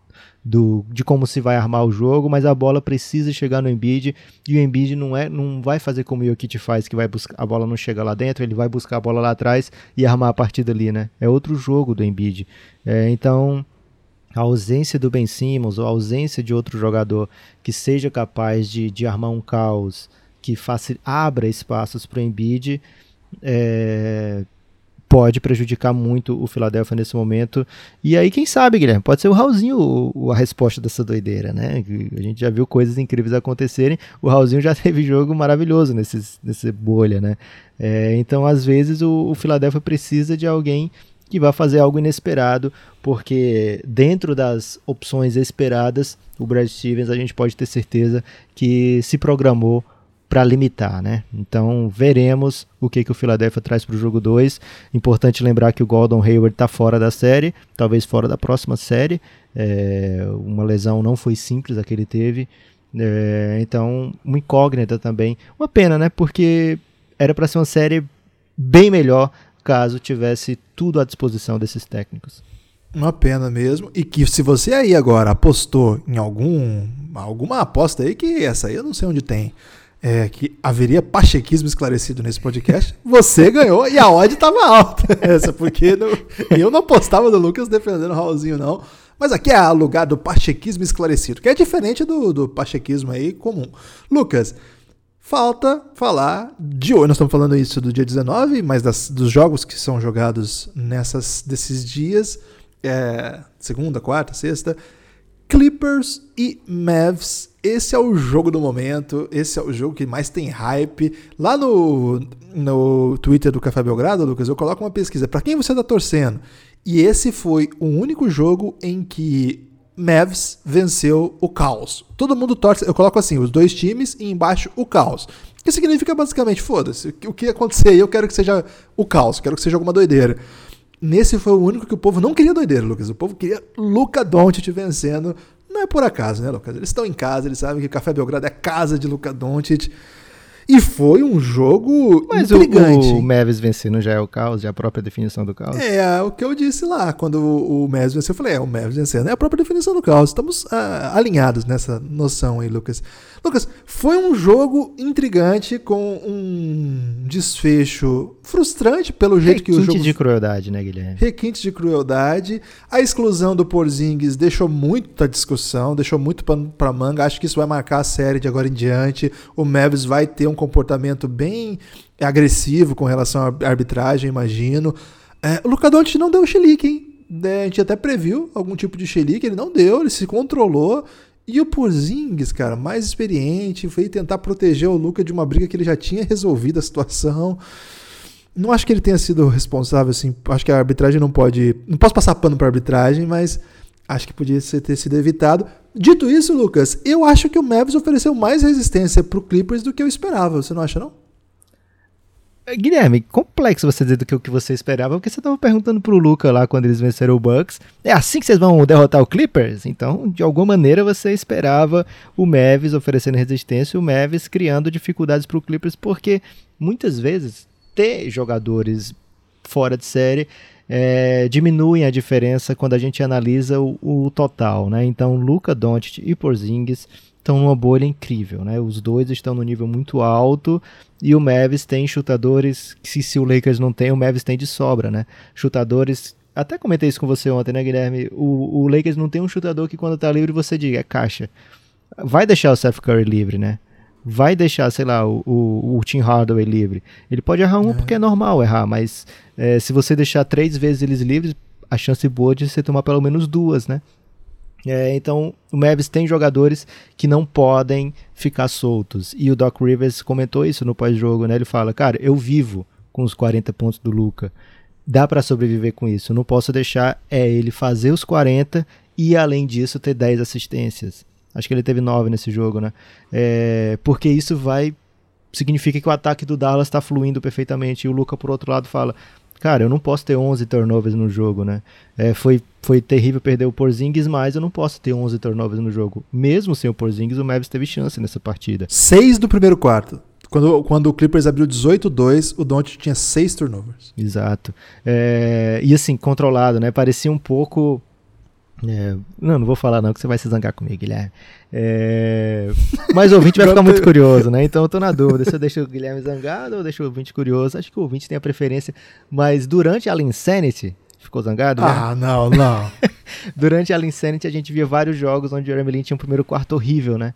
S3: do, de como se vai armar o jogo, mas a bola precisa chegar no Embiid e o Embiid não, é, não vai fazer como o Jokic faz, que vai buscar, a bola não chega lá dentro, ele vai buscar a bola lá atrás e armar a partida ali, né? É outro jogo do Embiid. É, então a ausência do Ben Simmons ou a ausência de outro jogador que seja capaz de, de armar um caos que faça, abra espaços para o Embiid é, pode prejudicar muito o Philadelphia nesse momento. E aí, quem sabe, Guilherme, pode ser o Raulzinho o, a resposta dessa doideira, né? A gente já viu coisas incríveis acontecerem. O Raulzinho já teve jogo maravilhoso nesse, nesse bolha, né? É, então, às vezes, o, o Philadelphia precisa de alguém que vai fazer algo inesperado, porque dentro das opções esperadas, o Brad Stevens a gente pode ter certeza que se programou para limitar, né? Então veremos o que, que o Philadelphia traz para o jogo 2. Importante lembrar que o Gordon Hayward está fora da série, talvez fora da próxima série. É, uma lesão não foi simples a que ele teve. É, então, uma incógnita também. Uma pena, né? Porque era para ser uma série bem melhor caso tivesse tudo à disposição desses técnicos.
S2: Uma pena mesmo. E que se você aí agora apostou em algum alguma aposta aí, que essa aí eu não sei onde tem, é, que haveria pachequismo esclarecido nesse podcast, você ganhou e a odd estava alta. Essa, porque não, eu não apostava no Lucas defendendo o Raulzinho, não. Mas aqui é o lugar do pachequismo esclarecido, que é diferente do, do pachequismo aí comum. Lucas, Falta falar de hoje. Nós estamos falando isso do dia 19, mas das, dos jogos que são jogados nessas desses dias. É, segunda, quarta, sexta. Clippers e Mavs. Esse é o jogo do momento. Esse é o jogo que mais tem hype. Lá no, no Twitter do Café Belgrado, Lucas, eu coloco uma pesquisa. Para quem você está torcendo? E esse foi o único jogo em que Mavs venceu o caos. Todo mundo torce, eu coloco assim, os dois times e embaixo o caos. Que significa basicamente, foda-se, o que acontecer eu quero que seja o caos, quero que seja alguma doideira. Nesse foi o único que o povo não queria doideira, Lucas. O povo queria Luca Doncic vencendo. Não é por acaso, né, Lucas? Eles estão em casa, eles sabem que Café Belgrado é casa de Luca Doncic. E foi um jogo
S3: Mas intrigante. o, o Mavis vencendo já é o caos, já é a própria definição do caos?
S2: É, o que eu disse lá, quando o, o Mavis venceu, eu falei, é, o Mavis vencendo é a própria definição do caos. Estamos ah, alinhados nessa noção aí, Lucas. Lucas, foi um jogo intrigante com um desfecho frustrante pelo jeito
S3: Requinte
S2: que o jogo...
S3: de crueldade, né, Guilherme?
S2: Requinte de crueldade. A exclusão do Porzingis deixou muita discussão, deixou muito pano pra manga. Acho que isso vai marcar a série de agora em diante. O Mavis vai ter um comportamento bem agressivo com relação à arbitragem, imagino. É, o Luca Doncic não deu xilique, hein? É, a gente até previu algum tipo de xilique, ele não deu, ele se controlou. E o Porzingis, cara, mais experiente, foi tentar proteger o Luca de uma briga que ele já tinha resolvido a situação. Não acho que ele tenha sido responsável, assim. Acho que a arbitragem não pode. Não posso passar pano para arbitragem, mas acho que podia ter sido evitado. Dito isso, Lucas, eu acho que o Mavis ofereceu mais resistência para o Clippers do que eu esperava. Você não acha, não?
S3: É, Guilherme, complexo você dizer do que o que você esperava, porque você estava perguntando pro Luca lá quando eles venceram o Bucks. É assim que vocês vão derrotar o Clippers? Então, de alguma maneira, você esperava o Mavis oferecendo resistência o Mavis criando dificuldades pro Clippers, porque muitas vezes ter jogadores fora de série é, diminuem a diferença quando a gente analisa o, o total, né? Então, Luca Doncic e Porzingis estão numa bolha incrível, né? Os dois estão no nível muito alto e o Mavis tem chutadores que se o Lakers não tem, o Mavis tem de sobra, né? Chutadores até comentei isso com você ontem, né, Guilherme? O, o Lakers não tem um chutador que quando tá livre você diga, é caixa. Vai deixar o Seth Curry livre, né? Vai deixar, sei lá, o, o, o Tim Hardaway livre. Ele pode errar um é. porque é normal errar, mas é, se você deixar três vezes eles livres, a chance boa de você tomar pelo menos duas, né? É, então, o Mavis tem jogadores que não podem ficar soltos. E o Doc Rivers comentou isso no pós-jogo, né? Ele fala, cara, eu vivo com os 40 pontos do Luca. Dá para sobreviver com isso. Não posso deixar é ele fazer os 40 e, além disso, ter 10 assistências. Acho que ele teve 9 nesse jogo, né? É, porque isso vai... Significa que o ataque do Dallas está fluindo perfeitamente. E o Luca, por outro lado, fala cara, eu não posso ter 11 turnovers no jogo, né? É, foi, foi terrível perder o Porzingis, mas eu não posso ter 11 turnovers no jogo. Mesmo sem o Porzingis, o Mavis teve chance nessa partida.
S2: Seis do primeiro quarto. Quando, quando o Clippers abriu 18-2, o Doncic tinha seis turnovers.
S3: Exato. É, e assim, controlado, né? Parecia um pouco é, não, não vou falar não, que você vai se zangar comigo, Guilherme. É, mas o ouvinte vai ficar muito curioso, né? Então eu tô na dúvida se eu deixo o Guilherme zangado ou deixo o ouvinte curioso. Acho que o ouvinte tem a preferência. Mas durante a Insanity, ficou zangado?
S2: Né? Ah, não, não.
S3: durante a Insanity a gente via vários jogos onde o Jeremy Lin tinha um primeiro quarto horrível, né?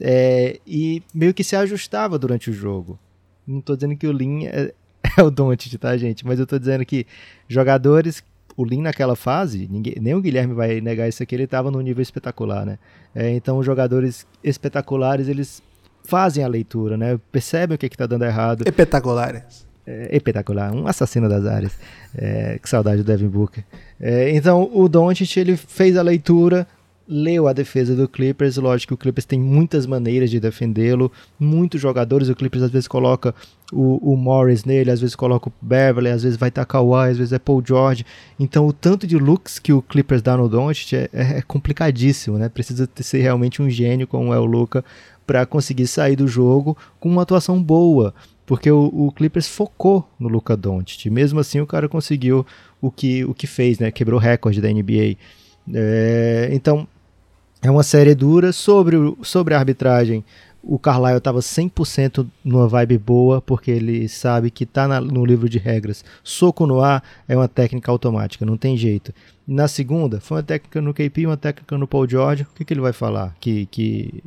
S3: É, e meio que se ajustava durante o jogo. Não tô dizendo que o Lin é, é o Doncic, tá, gente? Mas eu tô dizendo que jogadores o Lin naquela fase, ninguém, nem o Guilherme vai negar isso aqui, ele estava num nível espetacular, né? É, então os jogadores espetaculares, eles fazem a leitura, né? Percebem o que está dando errado.
S2: Espetaculares.
S3: É, espetacular, um assassino das áreas. É, que saudade do Devin Booker. É, então o Doncic ele fez a leitura, leu a defesa do Clippers. Lógico que o Clippers tem muitas maneiras de defendê-lo, muitos jogadores. O Clippers às vezes coloca o, o, Morris nele, às vezes coloca o Beverly, às vezes vai estar Kawhi, às vezes é Paul George. Então o tanto de looks que o Clippers dá no Doncic é, é, é complicadíssimo, né? Precisa ser realmente um gênio como é o Luca para conseguir sair do jogo com uma atuação boa. Porque o, o Clippers focou no Luca Doncic. Mesmo assim, o cara conseguiu o que, o que fez, né? Quebrou recorde da NBA. É, então, é uma série dura sobre, sobre a arbitragem. O Carlisle estava 100% numa vibe boa, porque ele sabe que está no livro de regras. Soco no ar é uma técnica automática, não tem jeito. Na segunda, foi uma técnica no KP, uma técnica no Paul George. O que, que ele vai falar? Que, que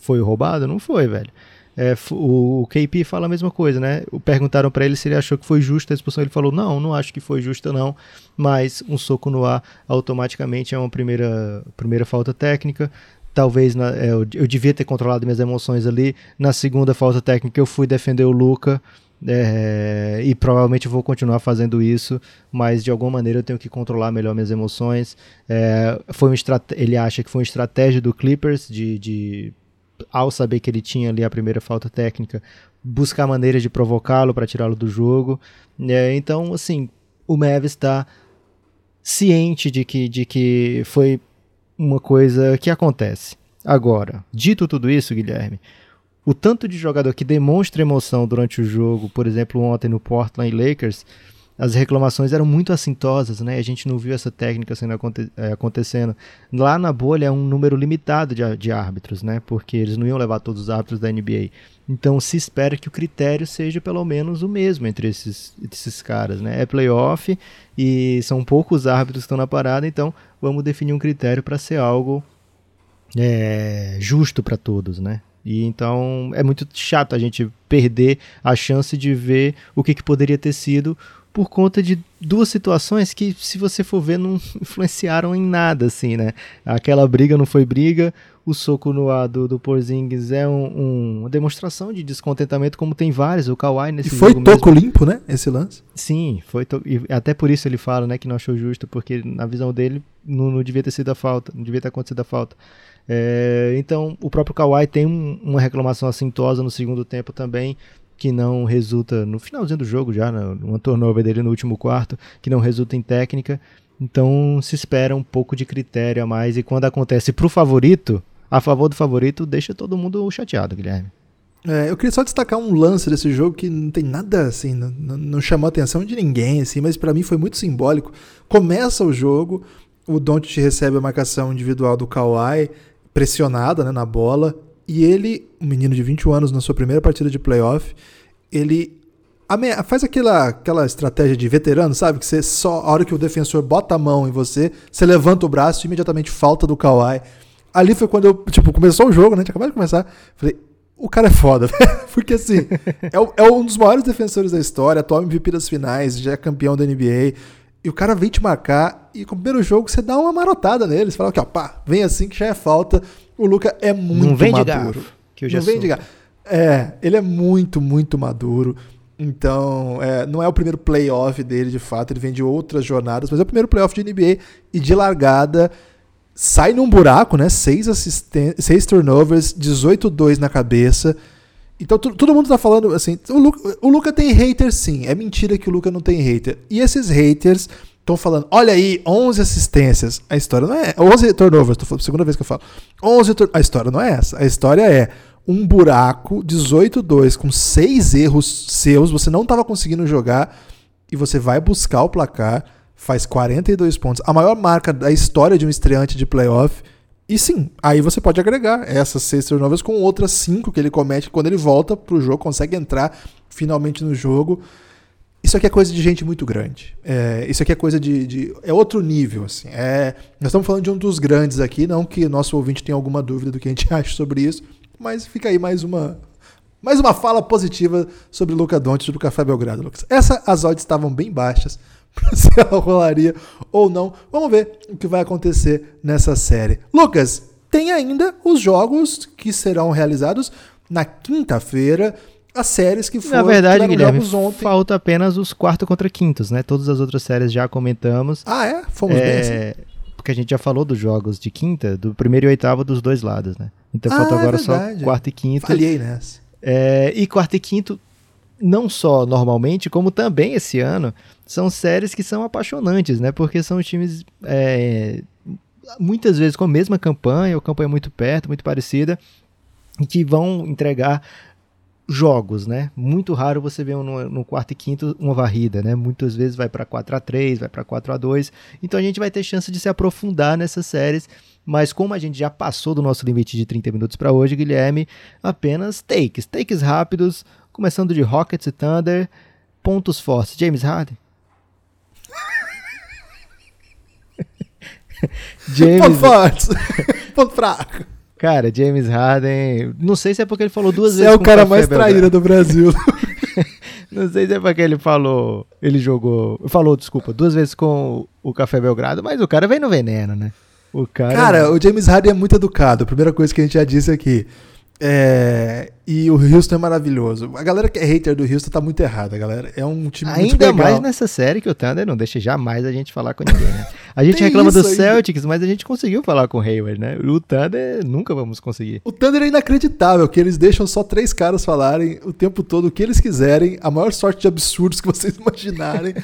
S3: foi roubado? Não foi, velho. É, o, o KP fala a mesma coisa, né? Perguntaram para ele se ele achou que foi justa a expulsão. Ele falou: Não, não acho que foi justa, não. Mas um soco no ar automaticamente é uma primeira, primeira falta técnica. Talvez na, é, eu, eu devia ter controlado minhas emoções ali. Na segunda falta técnica, eu fui defender o Luca. É, e provavelmente vou continuar fazendo isso, mas de alguma maneira eu tenho que controlar melhor minhas emoções. É, foi um ele acha que foi uma estratégia do Clippers de, de ao saber que ele tinha ali a primeira falta técnica, buscar maneiras de provocá-lo para tirá-lo do jogo. É, então, assim, o Mavis está ciente de que, de que foi uma coisa que acontece. Agora, dito tudo isso, Guilherme, o tanto de jogador que demonstra emoção durante o jogo, por exemplo, ontem no Portland Lakers, as reclamações eram muito assintosas, né? A gente não viu essa técnica sendo aconte é, acontecendo. Lá na bolha é um número limitado de, de árbitros, né? Porque eles não iam levar todos os árbitros da NBA. Então se espera que o critério seja pelo menos o mesmo entre esses, esses caras, né? É playoff e são poucos árbitros que estão na parada, então vamos definir um critério para ser algo é, justo para todos, né? E então é muito chato a gente perder a chance de ver o que, que poderia ter sido por conta de duas situações que, se você for ver, não influenciaram em nada, assim, né? Aquela briga não foi briga, o soco no ar do, do Porzingis é um, um, uma demonstração de descontentamento, como tem vários, o Kawhi nesse
S2: E foi toco mesmo. limpo, né, esse lance?
S3: Sim, foi to... e até por isso ele fala, né, que não achou justo, porque na visão dele não, não devia ter sido a falta, não devia ter acontecido a falta. É, então, o próprio Kawhi tem um, uma reclamação assintosa no segundo tempo também, que não resulta no finalzinho do jogo já, né, uma turnover dele no último quarto, que não resulta em técnica. Então se espera um pouco de critério a mais e quando acontece pro favorito, a favor do favorito, deixa todo mundo chateado, Guilherme.
S2: É, eu queria só destacar um lance desse jogo que não tem nada assim, não, não chamou a atenção de ninguém, assim, mas para mim foi muito simbólico. Começa o jogo, o Doncic recebe a marcação individual do Kawhi, pressionada né, na bola, e ele, um menino de 21 anos, na sua primeira partida de playoff, ele faz aquela, aquela estratégia de veterano, sabe? Que você só, a hora que o defensor bota a mão em você, você levanta o braço e imediatamente falta do Kawhi. Ali foi quando eu, tipo, começou o jogo, né? Tinha acabado de começar. Falei, o cara é foda, Porque assim, é, é, um dos maiores defensores da história, atual MVP das finais, já é campeão da NBA. e o cara vem te marcar e com o primeiro jogo você dá uma marotada nele. Você fala aqui, ó, pá, vem assim que já é falta. O Luca é muito
S3: Não vem de
S2: maduro.
S3: garfo, que eu já
S2: Não vem de garfo. É, ele é muito, muito maduro. Então, é, não é o primeiro playoff dele, de fato, ele vem de outras jornadas, mas é o primeiro playoff de NBA e de largada sai num buraco, né? Seis, seis turnovers, 18-2 na cabeça. Então tu- todo mundo tá falando assim, o Luca, o Luca tem hater sim, é mentira que o Luca não tem hater. E esses haters estão falando, olha aí, 11 assistências. A história não é 11 turnovers, tô falando, segunda vez que eu falo. 11 tur- a história não é essa. A história é um buraco 18-2 com seis erros seus, você não tava conseguindo jogar e você vai buscar o placar, faz 42 pontos, a maior marca da história de um estreante de playoff. E sim, aí você pode agregar essas seis turnovers com outras cinco que ele comete quando ele volta pro jogo, consegue entrar finalmente no jogo. Isso aqui é coisa de gente muito grande. É, isso aqui é coisa de, de- É outro nível, assim. É, nós estamos falando de um dos grandes aqui, não que nosso ouvinte tenha alguma dúvida do que a gente acha sobre isso, mas fica aí mais uma. Mais uma fala positiva sobre Luca Doncic do Café Belgrado, Lucas. Essa, as odds estavam bem baixas se ela rolaria ou não. Vamos ver o que vai acontecer nessa série. Lucas, tem ainda os jogos que serão realizados na quinta-feira, as séries que foram
S3: Na verdade, Guilherme,
S2: jogos ontem.
S3: falta apenas os quarto contra quintos, né? Todas as outras séries já comentamos.
S2: Ah, é? Fomos bem assim.
S3: É, porque a gente já falou dos jogos de quinta, do primeiro e oitavo dos dois lados, né? Então
S2: Ah,
S3: falta
S2: é
S3: agora só
S2: verdade.
S3: quarto e quinto.
S2: Falhei nessa.
S3: É, e quarto e quinto, não só normalmente, como também esse ano, são séries que são apaixonantes, né? Porque são times é, muitas vezes com a mesma campanha, ou campanha muito perto, muito parecida, e que vão entregar jogos, né? Muito raro você ver no, no quarto e quinto uma varrida, né? Muitas vezes vai para 4 a 3, vai para 4 a 2. Então a gente vai ter chance de se aprofundar nessas séries, mas como a gente já passou do nosso limite de 30 minutos para hoje, Guilherme, apenas takes, takes rápidos, começando de Rockets e Thunder, pontos fortes, James Harden. James,
S2: Ponto forte. Ponto fraco.
S3: Cara, James Harden, não sei se é porque ele falou duas
S2: Você
S3: vezes
S2: é o cara mais traíra do Brasil.
S3: Não sei se é porque ele falou. Ele jogou. Falou, desculpa, duas vezes com o Café Belgrado, mas o cara vem no veneno, né? O cara.
S2: Cara, o James Harden é muito educado. A primeira coisa que a gente já disse aqui. É, E o Houston é maravilhoso. A galera que é hater do Houston tá muito errada, galera. É um time muito
S3: Ainda
S2: legal.
S3: mais nessa série que o Thunder não deixa jamais a gente falar com ninguém, né? A gente reclama do
S2: ainda.
S3: Celtics, mas a gente conseguiu falar com o Hayward, né? O Thunder nunca vamos conseguir.
S2: O Thunder é inacreditável, que eles deixam só três caras falarem o tempo todo o que eles quiserem, a maior sorte de absurdos que vocês imaginarem.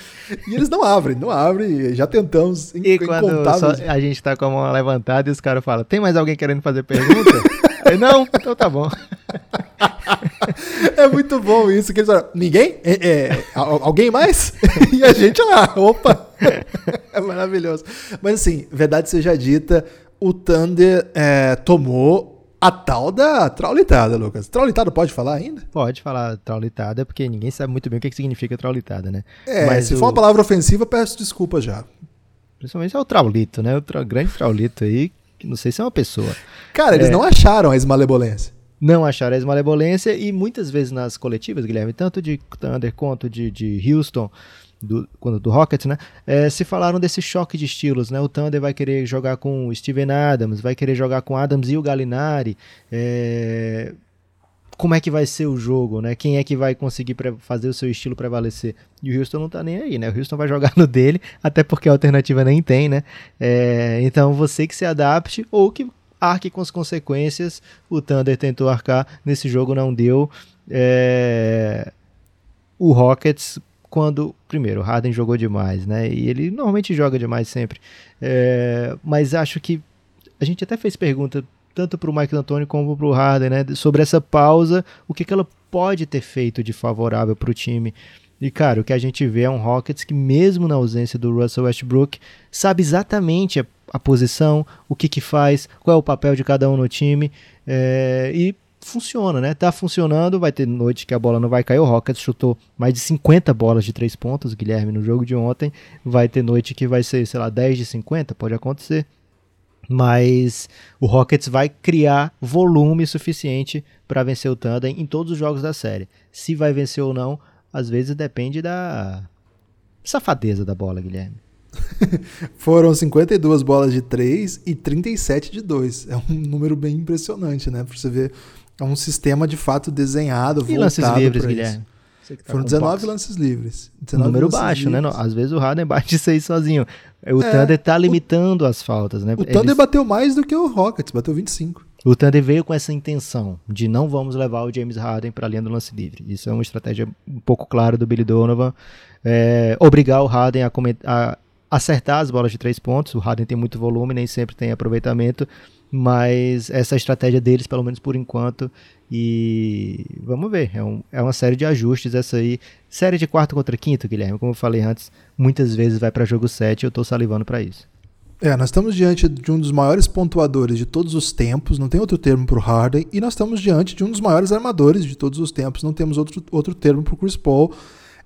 S2: e eles não abrem, não abrem. Já tentamos
S3: E quando a gente tá com a mão levantada e os caras falam: tem mais alguém querendo fazer pergunta? Eu, não, então tá bom.
S2: É muito bom isso, que eles falam, ninguém? É, é, al- alguém mais? e a gente lá, opa! é maravilhoso. Mas assim, verdade seja dita, o Thunder é, tomou a tal da traulitada, Lucas. Traulitada pode falar ainda?
S3: Pode falar traulitada, porque ninguém sabe muito bem o que, que significa traulitada, né?
S2: É,
S3: Mas
S2: se
S3: o-
S2: for uma palavra ofensiva, peço desculpa já.
S3: Principalmente é o traulito, né? O tra- grande traulito aí, que não sei se é uma pessoa.
S2: Cara, eles
S3: É.
S2: não acharam a esmalemolência.
S3: Não acharam a malevolência e muitas vezes nas coletivas, Guilherme, tanto de Thunder quanto de, de Houston, do, quando do Rockets, né? eh, se falaram desse choque de estilos, né? O Thunder vai querer jogar com o Steven Adams, vai querer jogar com Adams e o Gallinari. eh, como é que vai ser o jogo, né? Quem é que vai conseguir fazer o seu estilo prevalecer? E o Houston não tá nem aí, né? O Houston vai jogar no dele, até porque a alternativa nem tem, né? Eh, então você que se adapte ou que arque com as consequências. O Thunder tentou arcar, nesse jogo não deu. É, O Rockets, quando. Primeiro, o Harden jogou demais, né? E ele normalmente joga demais sempre. É, Mas acho que. A gente até fez pergunta tanto para o Mike D'Antoni como para o Harden, né? Sobre essa pausa, o que, que ela pode ter feito de favorável para o time. E, cara, o que a gente vê é um Rockets que, mesmo na ausência do Russell Westbrook, sabe exatamente a, a posição, o que que faz, qual é o papel de cada um no time. é, e funciona, né? Tá funcionando. Vai ter noite que a bola não vai cair. O Rockets chutou mais de 50 bolas de 3 pontos, Guilherme, no jogo de ontem. Vai ter noite que vai ser, sei lá, 10 de 50, pode acontecer. Mas o Rockets vai criar volume suficiente para vencer o Thunder em todos os jogos da série. Se vai vencer ou não, às vezes depende da safadeza da bola, Guilherme.
S2: Foram 52 bolas de 3 e 37 de 2. É um número bem impressionante, né? Pra você ver. É um sistema de fato desenhado,
S3: e lances livres, Guilherme?
S2: Tá Foram 19 lances livres.
S3: 19 número baixo, né? livres. né? Às vezes o Harden bate isso aí sozinho. O é, Thunder tá limitando o, as faltas, né?
S2: O Thunder Eles... bateu mais do que o Rockets, bateu 25.
S3: O Thunder veio com essa intenção de não vamos levar o James Harden para a linha do lance livre. Isso é uma estratégia um pouco clara do Billy Donovan. É, obrigar o Harden a, a, acertar as bolas de três pontos. O Harden tem muito volume, nem sempre tem aproveitamento, mas essa é estratégia deles, pelo menos por enquanto. E vamos ver, é, um, é uma série de ajustes essa aí. Série de quarto contra quinto, Guilherme, como eu falei antes, muitas vezes vai para jogo 7 e eu estou salivando para isso.
S2: É, nós estamos diante de um dos maiores pontuadores de todos os tempos, não tem outro termo para o Harden, e nós estamos diante de um dos maiores armadores de todos os tempos, não temos outro, outro termo para o Chris Paul.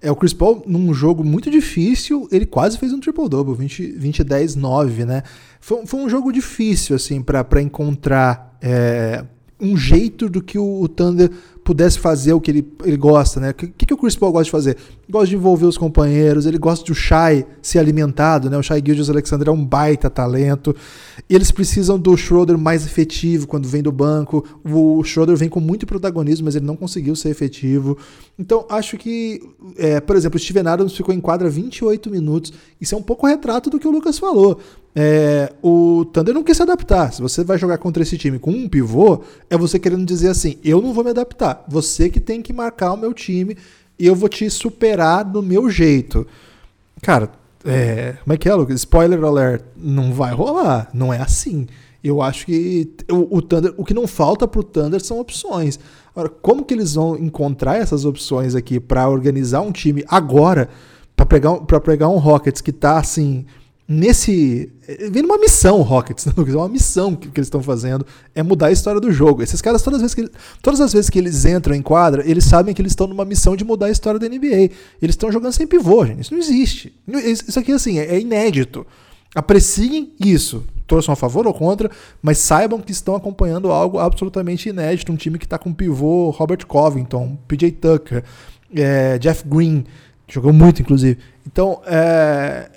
S2: É, o Chris Paul, num jogo muito difícil, ele quase fez um triple-double, 20, 20 10 9, né? Foi, foi um jogo difícil, assim, para encontrar é, um jeito do que o, o Thunder pudesse fazer o que ele, ele gosta, né? O que, que o Chris Paul gosta de fazer? Gosta de envolver os companheiros, ele gosta de o Shai ser alimentado, né? O Shai Gildas Alexander é um baita talento. Eles precisam do Schroeder mais efetivo quando vem do banco. O Schroeder vem com muito protagonismo, mas ele não conseguiu ser efetivo. Então, acho que, é, por exemplo, o Steven Adams ficou em quadra 28 minutos. Isso é um pouco retrato do que o Lucas falou. É, o Thunder não quer se adaptar. Se você vai jogar contra esse time com um pivô, é você querendo dizer assim: eu não vou me adaptar. Você que tem que marcar o meu time e eu vou te superar do meu jeito. Cara, é, como é que é, Lucas? Spoiler alert: não vai rolar. Não é assim. Eu acho que o, o Thunder, o que não falta pro Thunder são opções. Agora, como que eles vão encontrar essas opções aqui para organizar um time agora, para pegar, pra pegar um Rockets que tá assim nesse. Vem numa missão, Rockets, né, É uma missão que, que eles estão fazendo é mudar a história do jogo. Esses caras, todas as, vezes que, todas as vezes que eles entram em quadra, eles sabem que eles estão numa missão de mudar a história da NBA. Eles estão jogando sem pivô, gente. Isso não existe. Isso aqui, assim, é, é inédito. Apreciem isso. Torçam a favor ou contra, mas saibam que estão acompanhando algo absolutamente inédito. Um time que está com pivô Robert Covington, PJ Tucker, é, Jeff Green, jogou muito, inclusive. Então, é,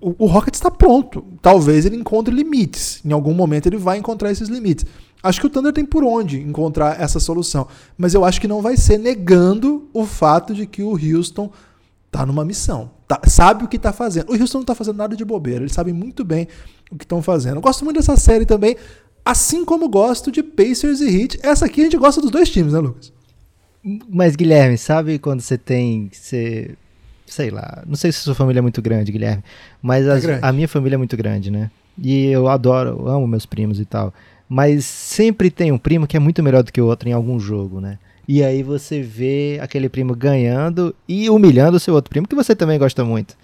S2: o, o Rockets está pronto. Talvez ele encontre limites. Em algum momento ele vai encontrar esses limites. Acho que o Thunder tem por onde encontrar essa solução. Mas eu acho que não vai ser negando o fato de que o Houston tá numa missão. Tá, sabe o que está fazendo. O Houston não está fazendo nada de bobeira. Eles sabem muito bem o que estão fazendo. Eu gosto muito dessa série também. Assim como gosto de Pacers e Heat. Essa aqui a gente gosta dos dois times, né, Lucas?
S3: Mas, Guilherme, sabe quando você tem. Você sei lá, não sei se sua família é muito grande, Guilherme, mas é as, grande. a minha família é muito grande, né? E eu adoro, eu amo meus primos e tal. Mas sempre tem um primo que é muito melhor do que o outro em algum jogo, né? E aí você vê aquele primo ganhando e humilhando o seu outro primo, que você também gosta muito.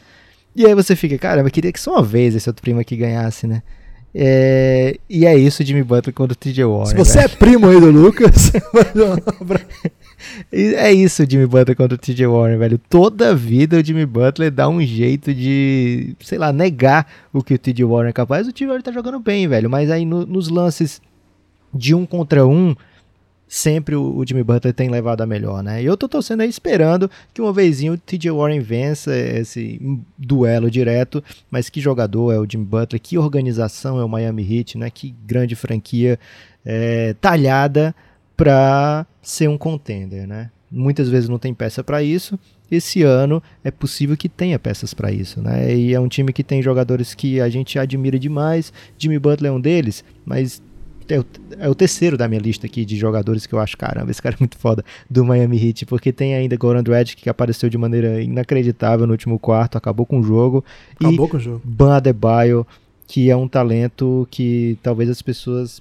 S3: E aí você fica, caramba, eu queria que só uma vez esse outro primo aqui ganhasse, né? É, e é isso, Jimmy Butler contra o TJ Warren.
S2: Se você velho. é primo aí do Lucas,
S3: é isso, Jimmy Butler contra o TJ Warren, velho. Toda vida o Jimmy Butler dá um jeito de, sei lá, negar o que o TJ Warren é capaz. O TJ Warren tá jogando bem, velho, mas aí no, nos lances de um contra um, sempre o, Jimmy Butler tem levado a melhor, né? E eu tô torcendo aí esperando que uma vezinho o TJ Warren vença esse duelo direto, mas que jogador é o Jimmy Butler, que organização é o Miami Heat, né? Que grande franquia é, talhada para ser um contender, né? Muitas vezes não tem peça para isso. Esse ano é possível que tenha peças para isso, né? E é um time que tem jogadores que a gente admira demais. Jimmy Butler é um deles, mas é o, é o, terceiro da minha lista aqui de jogadores que eu acho, caramba, esse cara é muito foda, do Miami Heat, porque tem ainda Goran Dragic que apareceu de maneira inacreditável no último quarto, acabou com o jogo.
S2: Acabou e com o jogo.
S3: Ban Adebayo, que é um talento que talvez as pessoas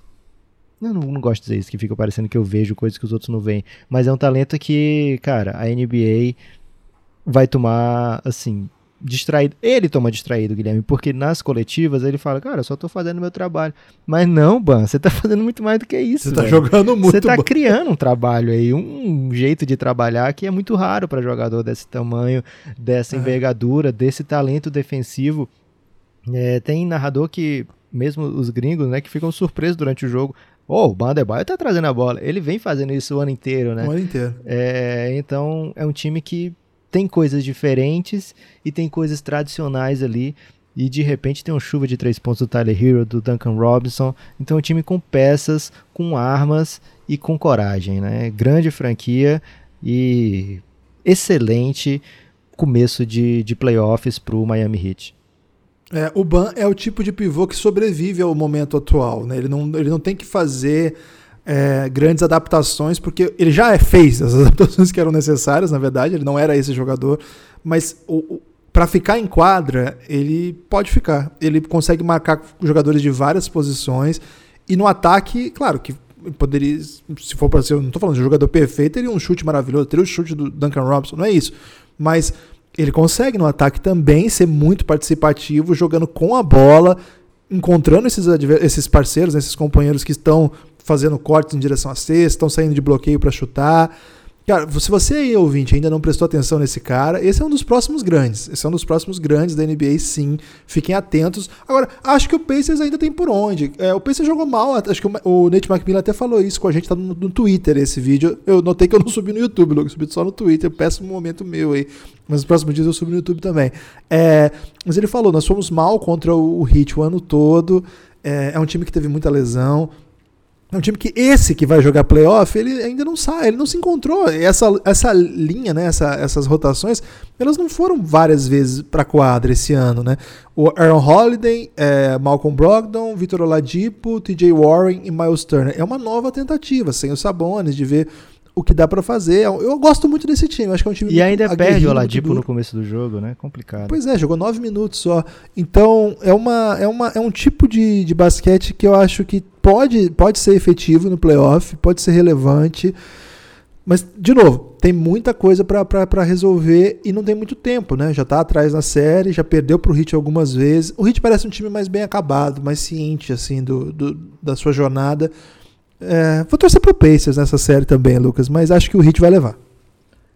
S3: eu não, não, gosto de dizer isso, que fica parecendo que eu vejo coisas que os outros não veem. Mas é um talento que, cara, a NBA vai tomar, assim, distraído. Ele toma distraído, Guilherme, porque nas coletivas ele fala, cara, eu só tô fazendo meu trabalho. Mas não, Ban, você tá fazendo muito mais do que isso.
S2: Você tá jogando muito.
S3: Você tá criando um trabalho aí, um jeito de trabalhar que é muito raro para jogador desse tamanho, dessa envergadura, desse talento defensivo. É, tem narrador que, mesmo os gringos, né, que ficam surpresos durante o jogo. Oh, o Bandebaio tá trazendo a bola. Ele vem fazendo isso o ano inteiro, né?
S2: O ano inteiro.
S3: É, então, é um time que tem coisas diferentes e tem coisas tradicionais ali. e de repente tem uma chuva de três pontos do Tyler Hero, do Duncan Robinson. Então, um time com peças, com armas e com coragem, né? Grande franquia e excelente começo de, de playoffs para o Miami Heat.
S2: É, o Ban é o tipo de pivô que sobrevive ao momento atual, né? Ele não, ele não tem que fazer é, grandes adaptações, porque ele já fez as adaptações que eram necessárias, na verdade, ele não era esse jogador, mas o, para ficar em quadra, ele pode ficar. Ele consegue marcar jogadores de várias posições. E no ataque, claro que poderia, se for para ser, não estou falando de jogador perfeito, teria um chute maravilhoso, teria o chute do Duncan Robinson, não é isso. Mas ele consegue no ataque também ser muito participativo, jogando com a bola, encontrando esses, esses parceiros, esses companheiros que estão fazendo cortes em direção à cesta, estão saindo de bloqueio para chutar. Cara, se você aí, ouvinte, ainda não prestou atenção nesse cara, esse é um dos próximos grandes. Esse é um dos próximos grandes da NBA, sim. Fiquem atentos. Agora, acho que o Pacers ainda tem por onde. É, o Pacers jogou mal, acho que o, Nate McMillan até falou isso com a gente, tá no, no, Twitter esse vídeo. Eu notei que eu não subi no YouTube, Lucas, subi só no Twitter. Péssimo momento meu aí. Mas nos próximos dias eu subi no YouTube também. É, mas ele falou, nós fomos mal contra o, o Heat o ano todo. É, é um time que teve muita lesão. É um time que esse que vai jogar playoff, ele ainda não sai, ele não se encontrou. Essa, essa linha, né, essa, essas rotações, elas não foram várias vezes para quadra esse ano, né? O Aaron Holiday, é, Malcolm Brogdon, Vitor Oladipo, TJ Warren e Miles Turner. É uma nova tentativa, sem os Sabonis, de ver o que dá para fazer. Eu gosto muito desse time, acho que é um time
S3: E ainda perde o Oladipo no começo do jogo, né? Complicado.
S2: Pois é, jogou nove minutos só. Então, é, uma, é, uma, é um tipo de, de basquete que eu acho que pode, pode ser efetivo no playoff, pode ser relevante. Mas, de novo, tem muita coisa para resolver e não tem muito tempo, né? Já tá atrás na série, já perdeu pro Hit algumas vezes. O Hit parece um time mais bem acabado, mais ciente, assim, do, do da sua jornada. É, vou torcer pro Pacers nessa série também, Lucas, mas acho que o Hit vai levar.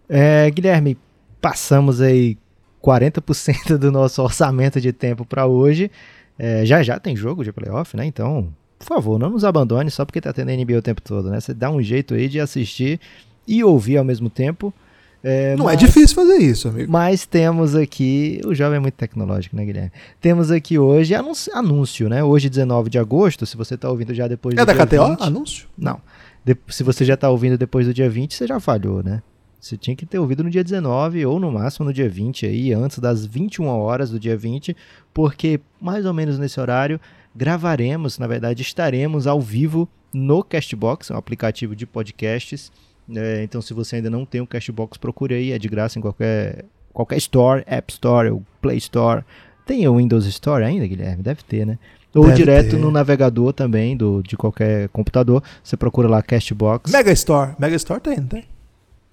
S3: É, Guilherme, passamos aí 40% do nosso orçamento de tempo para hoje. É, já já tem jogo de playoff, né? Então, por favor, não nos abandone só porque tá tendo NBA o tempo todo, né? Você dá um jeito aí de assistir e ouvir ao mesmo tempo.
S2: É, não é mas, é difícil fazer isso, amigo.
S3: Mas temos aqui. O jovem é muito tecnológico, né, Guilherme? Temos aqui hoje anúncio, anúncio né? Hoje, 19 de agosto, se você está ouvindo já depois
S2: é do dia 20. É da KTO? Anúncio?
S3: Não. De, se você já está ouvindo depois do dia 20, você já falhou, né? Você tinha que ter ouvido no dia 19 ou no máximo no dia 20 aí, antes das 21 horas do dia 20, porque mais ou menos nesse horário gravaremos, na verdade, estaremos ao vivo no Castbox, um aplicativo de podcasts. É, então, se você ainda não tem o Castbox, procure aí, é de graça em qualquer, qualquer store, App Store ou Play Store. Tem o Windows Store ainda, Guilherme? Deve ter, né? Ou Deve direto ter. no navegador também do, de qualquer computador. Você procura lá Castbox.
S2: Mega Store. Mega Store tem, não tem?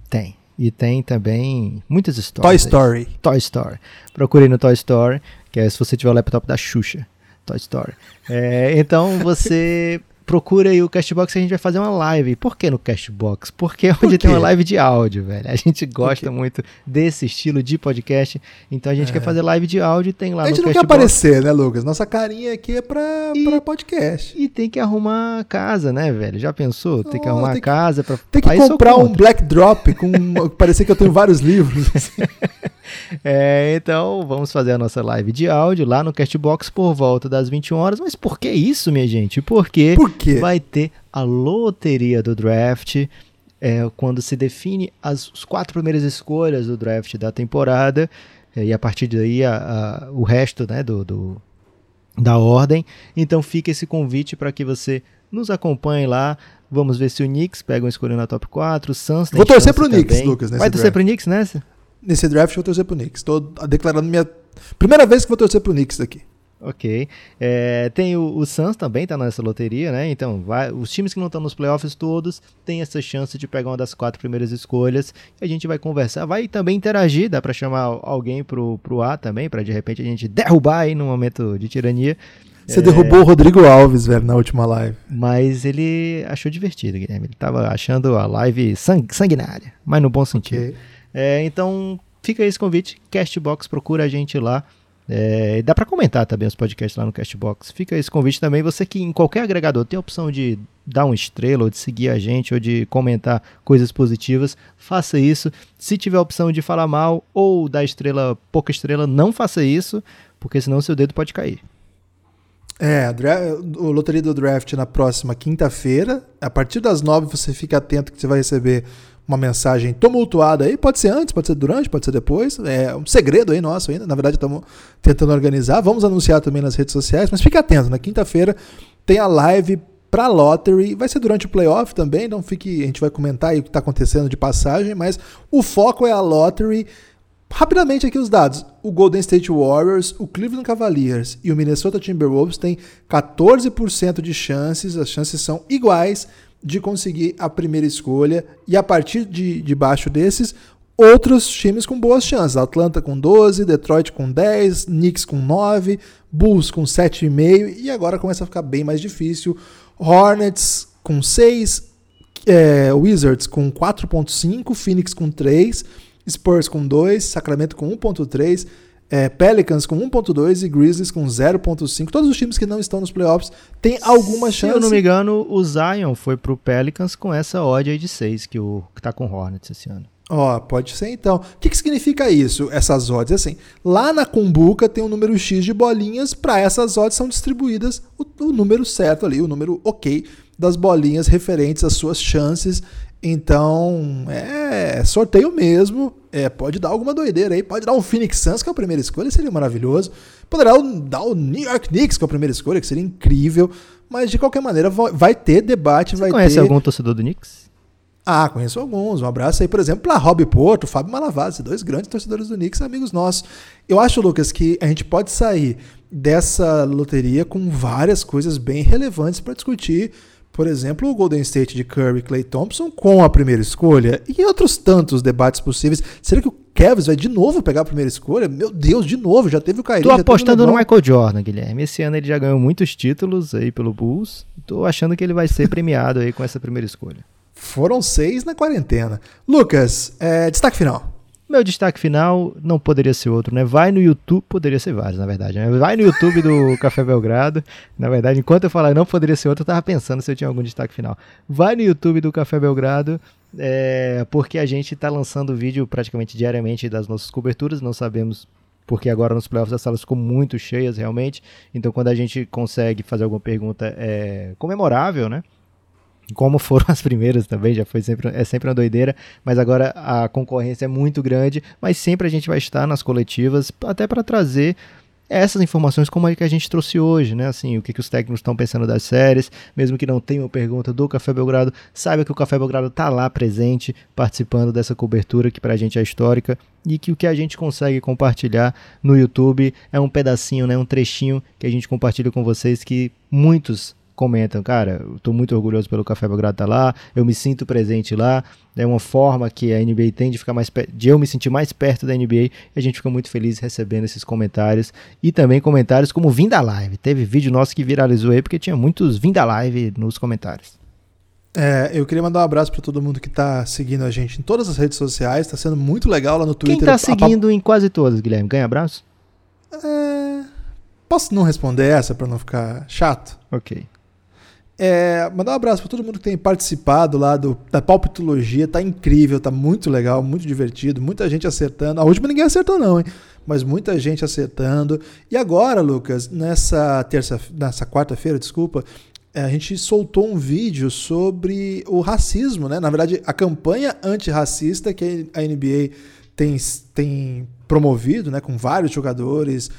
S3: Tem. E tem também muitas histórias.
S2: Toy Story.
S3: Toy Story. Procure no Toy Story, que é se você tiver o laptop da Xuxa. Toy Story. É, então você procura aí o Castbox e a gente vai fazer uma live. Por que no Castbox? Porque é onde tem uma live de áudio, velho. A gente gosta muito desse estilo de podcast. Então a gente é. quer fazer live de áudio e tem lá no
S2: A gente não Castbox. quer aparecer, né, Lucas? Nossa carinha aqui é pra, e, pra podcast.
S3: E tem que arrumar casa, né, velho? Já pensou? Tem que arrumar tem casa pra...
S2: Tem que comprar um Black Drop com... parecer que eu tenho vários livros.
S3: é, então vamos fazer a nossa live de áudio lá no Castbox por volta das 21 horas. Mas por que isso, minha gente? Porque...
S2: Por
S3: vai ter a loteria do draft. É, quando se define as, as quatro primeiras escolhas do draft da temporada, é, e a partir daí a, a, o resto né, do, do, da ordem. Então fica esse convite para que você nos acompanhe lá. Vamos ver se o Knicks pega uma escolha na top 4. O Suns
S2: Vou torcer pro também. Knicks, Lucas.
S3: Vai torcer pro Knicks nessa?
S2: Nesse draft eu vou torcer pro Knicks. Estou declarando minha. Primeira vez que vou torcer pro Knicks aqui.
S3: Ok. É, tem o, o Suns também tá nessa loteria, né? Então, vai, os times que não estão nos playoffs todos têm essa chance de pegar uma das quatro primeiras escolhas. E a gente vai conversar, vai também interagir, dá para chamar alguém pro, pro A também, para de repente a gente derrubar aí no momento de tirania.
S2: Você é... derrubou o Rodrigo Alves, velho, na última live.
S3: Mas ele achou divertido, Guilherme. Ele tava achando a live sang sanguinária, mas no bom sentido. Okay. É, então, fica esse convite. Castbox, procura a gente lá. É, dá para comentar também os podcasts lá no Castbox. Fica esse convite também. Você que em qualquer agregador tem a opção de dar uma estrela, ou de seguir a gente, ou de comentar coisas positivas, faça isso. Se tiver a opção de falar mal ou dar estrela, pouca estrela, não faça isso, porque senão seu dedo pode cair.
S2: É, o Loteria do Draft na próxima quinta-feira. A partir das nove você fica atento que você vai receber uma mensagem tumultuada aí. Pode ser antes, pode ser durante, pode ser depois. É um segredo aí nosso ainda. Na verdade, estamos tentando organizar. Vamos anunciar também nas redes sociais, mas fique atento. Na quinta-feira tem a live para lottery, vai ser durante o playoff também, não fique, a gente vai comentar aí o que está acontecendo de passagem, mas o foco é a lottery. Rapidamente aqui os dados. O Golden State Warriors, o Cleveland Cavaliers e o Minnesota Timberwolves têm 14% de chances, as chances são iguais de conseguir a primeira escolha. E a partir de, de baixo desses, outros times com boas chances. Atlanta com 12, Detroit com 10, Knicks com 9, Bulls com 7,5 e agora começa a ficar bem mais difícil. Hornets com 6, é, Wizards com 4.5, Phoenix com 3, Spurs com 2, Sacramento com 1.3, é, Pelicans com 1.2 e Grizzlies com 0.5. Todos os times que não estão nos playoffs têm alguma chance.
S3: Se eu não me engano, o Zion foi pro Pelicans com essa odd aí de 6 que, o, que tá com o Hornets esse ano.
S2: Ó, oh, pode ser então. O que, que significa isso, essas odds? Assim, lá na Cumbuca tem um número X de bolinhas, para essas odds são distribuídas o, o, número certo ali, o número ok das bolinhas referentes às suas chances. Então, é sorteio mesmo. É, pode dar alguma doideira aí. Pode dar um Phoenix Suns, que é a primeira escolha, seria maravilhoso. Poderá dar o New York Knicks, que é a primeira escolha, que seria incrível. Mas, de qualquer maneira, vai ter debate.
S3: Você
S2: vai
S3: conhece
S2: ter...
S3: algum torcedor do Knicks?
S2: Ah, conheço alguns. Um abraço aí, por exemplo, para Rob Porto, Fábio Malavazzi, dois grandes torcedores do Knicks, amigos nossos. Eu acho, Lucas, que a gente pode sair dessa loteria com várias coisas bem relevantes para discutir. Por exemplo, o Golden State de Curry e Clay Thompson com a primeira escolha e outros tantos debates possíveis. Será que o Kevs vai de novo pegar a primeira escolha? Meu Deus, de novo, já teve o Kyrie.
S3: Tô apostando no Michael Jordan, Guilherme. Esse ano ele já ganhou muitos títulos aí pelo Bulls. Tô achando que ele vai ser premiado aí com essa primeira escolha.
S2: Foram seis na quarentena. Lucas, é, destaque final.
S3: Meu destaque final não poderia ser outro, né? Vai no YouTube, poderia ser vários, na verdade. Né? Vai no YouTube do Café Belgrado. Na verdade, enquanto eu falava não poderia ser outro, eu tava pensando se eu tinha algum destaque final. Vai no YouTube do Café Belgrado, é, porque a gente tá lançando vídeo praticamente diariamente das nossas coberturas. Não sabemos porque agora nos playoffs as salas ficam muito cheias realmente. Então, quando a gente consegue fazer alguma pergunta é comemorável, né? Como foram as primeiras também, já foi sempre, é sempre uma doideira, mas agora a concorrência é muito grande, mas sempre a gente vai estar nas coletivas até para trazer essas informações como a que a gente trouxe hoje, né? Assim, o que, que os técnicos estão pensando das séries, mesmo que não tenha uma pergunta do Café Belgrado, saiba que o Café Belgrado está lá presente, participando dessa cobertura que para a gente é histórica e que o que a gente consegue compartilhar no YouTube é um pedacinho, né? Um trechinho que a gente compartilha com vocês que muitos comentam, cara, eu tô muito orgulhoso pelo Café Belgrado estar tá lá, eu me sinto presente lá, é uma forma que a NBA tem de ficar mais de eu me sentir mais perto da NBA, e a gente fica muito feliz recebendo esses comentários e também comentários como Vim da Live. Teve vídeo nosso que viralizou aí porque tinha muitos Vim da Live nos comentários.
S2: É, eu queria mandar um abraço para todo mundo que está seguindo a gente em todas as redes sociais, está sendo muito legal lá no Twitter.
S3: Quem está seguindo a... em quase todas, Guilherme? Ganha abraço?
S2: É... Posso não responder essa para não ficar chato?
S3: Ok.
S2: É, mandar um abraço para todo mundo que tem participado lá do, da palpitologia. Tá incrível, tá muito legal, muito divertido. Muita gente acertando. A última ninguém acertou, não, hein? Mas muita gente acertando. E agora, Lucas, nessa terça, nessa quarta-feira, desculpa, é, a gente soltou um vídeo sobre o racismo, né? Na verdade, a campanha antirracista que a NBA tem, tem promovido, né? Com vários jogadores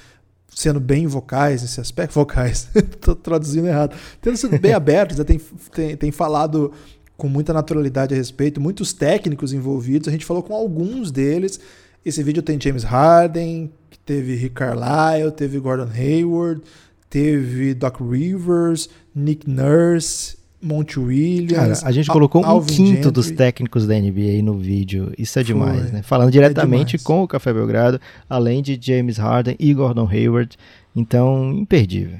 S2: sendo bem vocais nesse aspecto, vocais, estou traduzindo errado, tendo sido bem abertos, né? tem, tem, tem falado com muita naturalidade a respeito, muitos técnicos envolvidos, a gente falou com alguns deles. Esse vídeo tem James Harden, teve Rick Carlisle, teve Gordon Hayward, teve Doc Rivers, Nick Nurse, Monte Williams.
S3: Cara, a gente colocou Al um Alvin quinto Gentry. dos técnicos da NBA no vídeo. Isso é demais, Foi. né? Falando diretamente é com o Café Belgrado, além de James Harden e Gordon Hayward. Então, imperdível.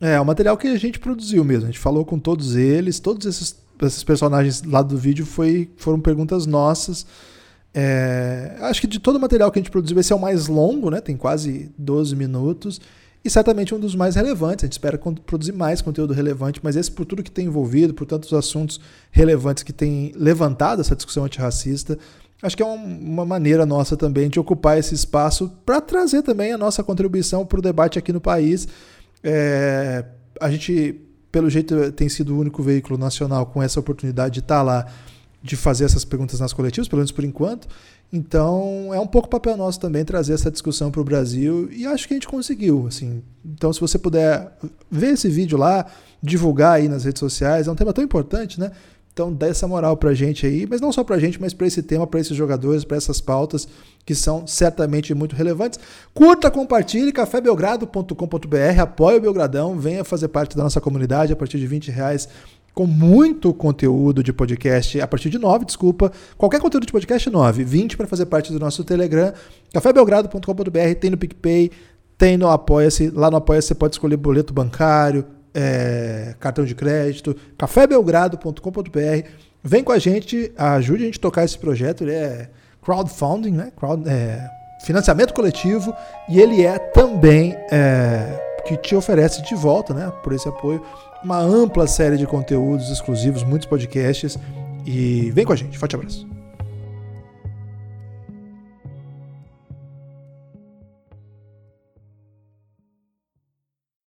S2: É, o material que a gente produziu mesmo. A gente falou com todos eles, todos esses, esses personagens lá do vídeo foi, foram perguntas nossas. É, acho que de todo o material que a gente produziu, esse é o mais longo, né? Tem quase 12 minutos e certamente um dos mais relevantes. A gente espera produzir mais conteúdo relevante, mas esse por tudo que tem envolvido, por tantos assuntos relevantes que tem levantado essa discussão antirracista, acho que é uma maneira nossa também de ocupar esse espaço para trazer também a nossa contribuição para o debate aqui no país. É, a gente, pelo jeito, tem sido o único veículo nacional com essa oportunidade de estar tá lá, de fazer essas perguntas nas coletivas, pelo menos por enquanto. Então, é um pouco papel nosso também trazer essa discussão para o Brasil e acho que a gente conseguiu. Assim. Então, se você puder ver esse vídeo lá, divulgar aí nas redes sociais, é um tema tão importante, né? Então dá essa moral pra gente aí, mas não só pra gente, mas para esse tema, para esses jogadores, para essas pautas que são certamente muito relevantes. Curta, compartilhe, cafébelgrado.com.br, apoie o Belgradão, venha fazer parte da nossa comunidade a partir de 20 reais com muito conteúdo de podcast, a partir de 9, desculpa, qualquer conteúdo de podcast 9, 20 para fazer parte do nosso Telegram, cafébelgrado.com.br, tem no PicPay, tem no Apoia-se, lá no Apoia-se você pode escolher boleto bancário, é, cartão de crédito, cafébelgrado.com.br. Vem com a gente, ajude a gente a tocar esse projeto. Ele é crowdfunding, né? Crowd, é, financiamento coletivo e ele é também é, que te oferece de volta, né? Por esse apoio, uma ampla série de conteúdos exclusivos, muitos podcasts. E vem com a gente. Forte abraço.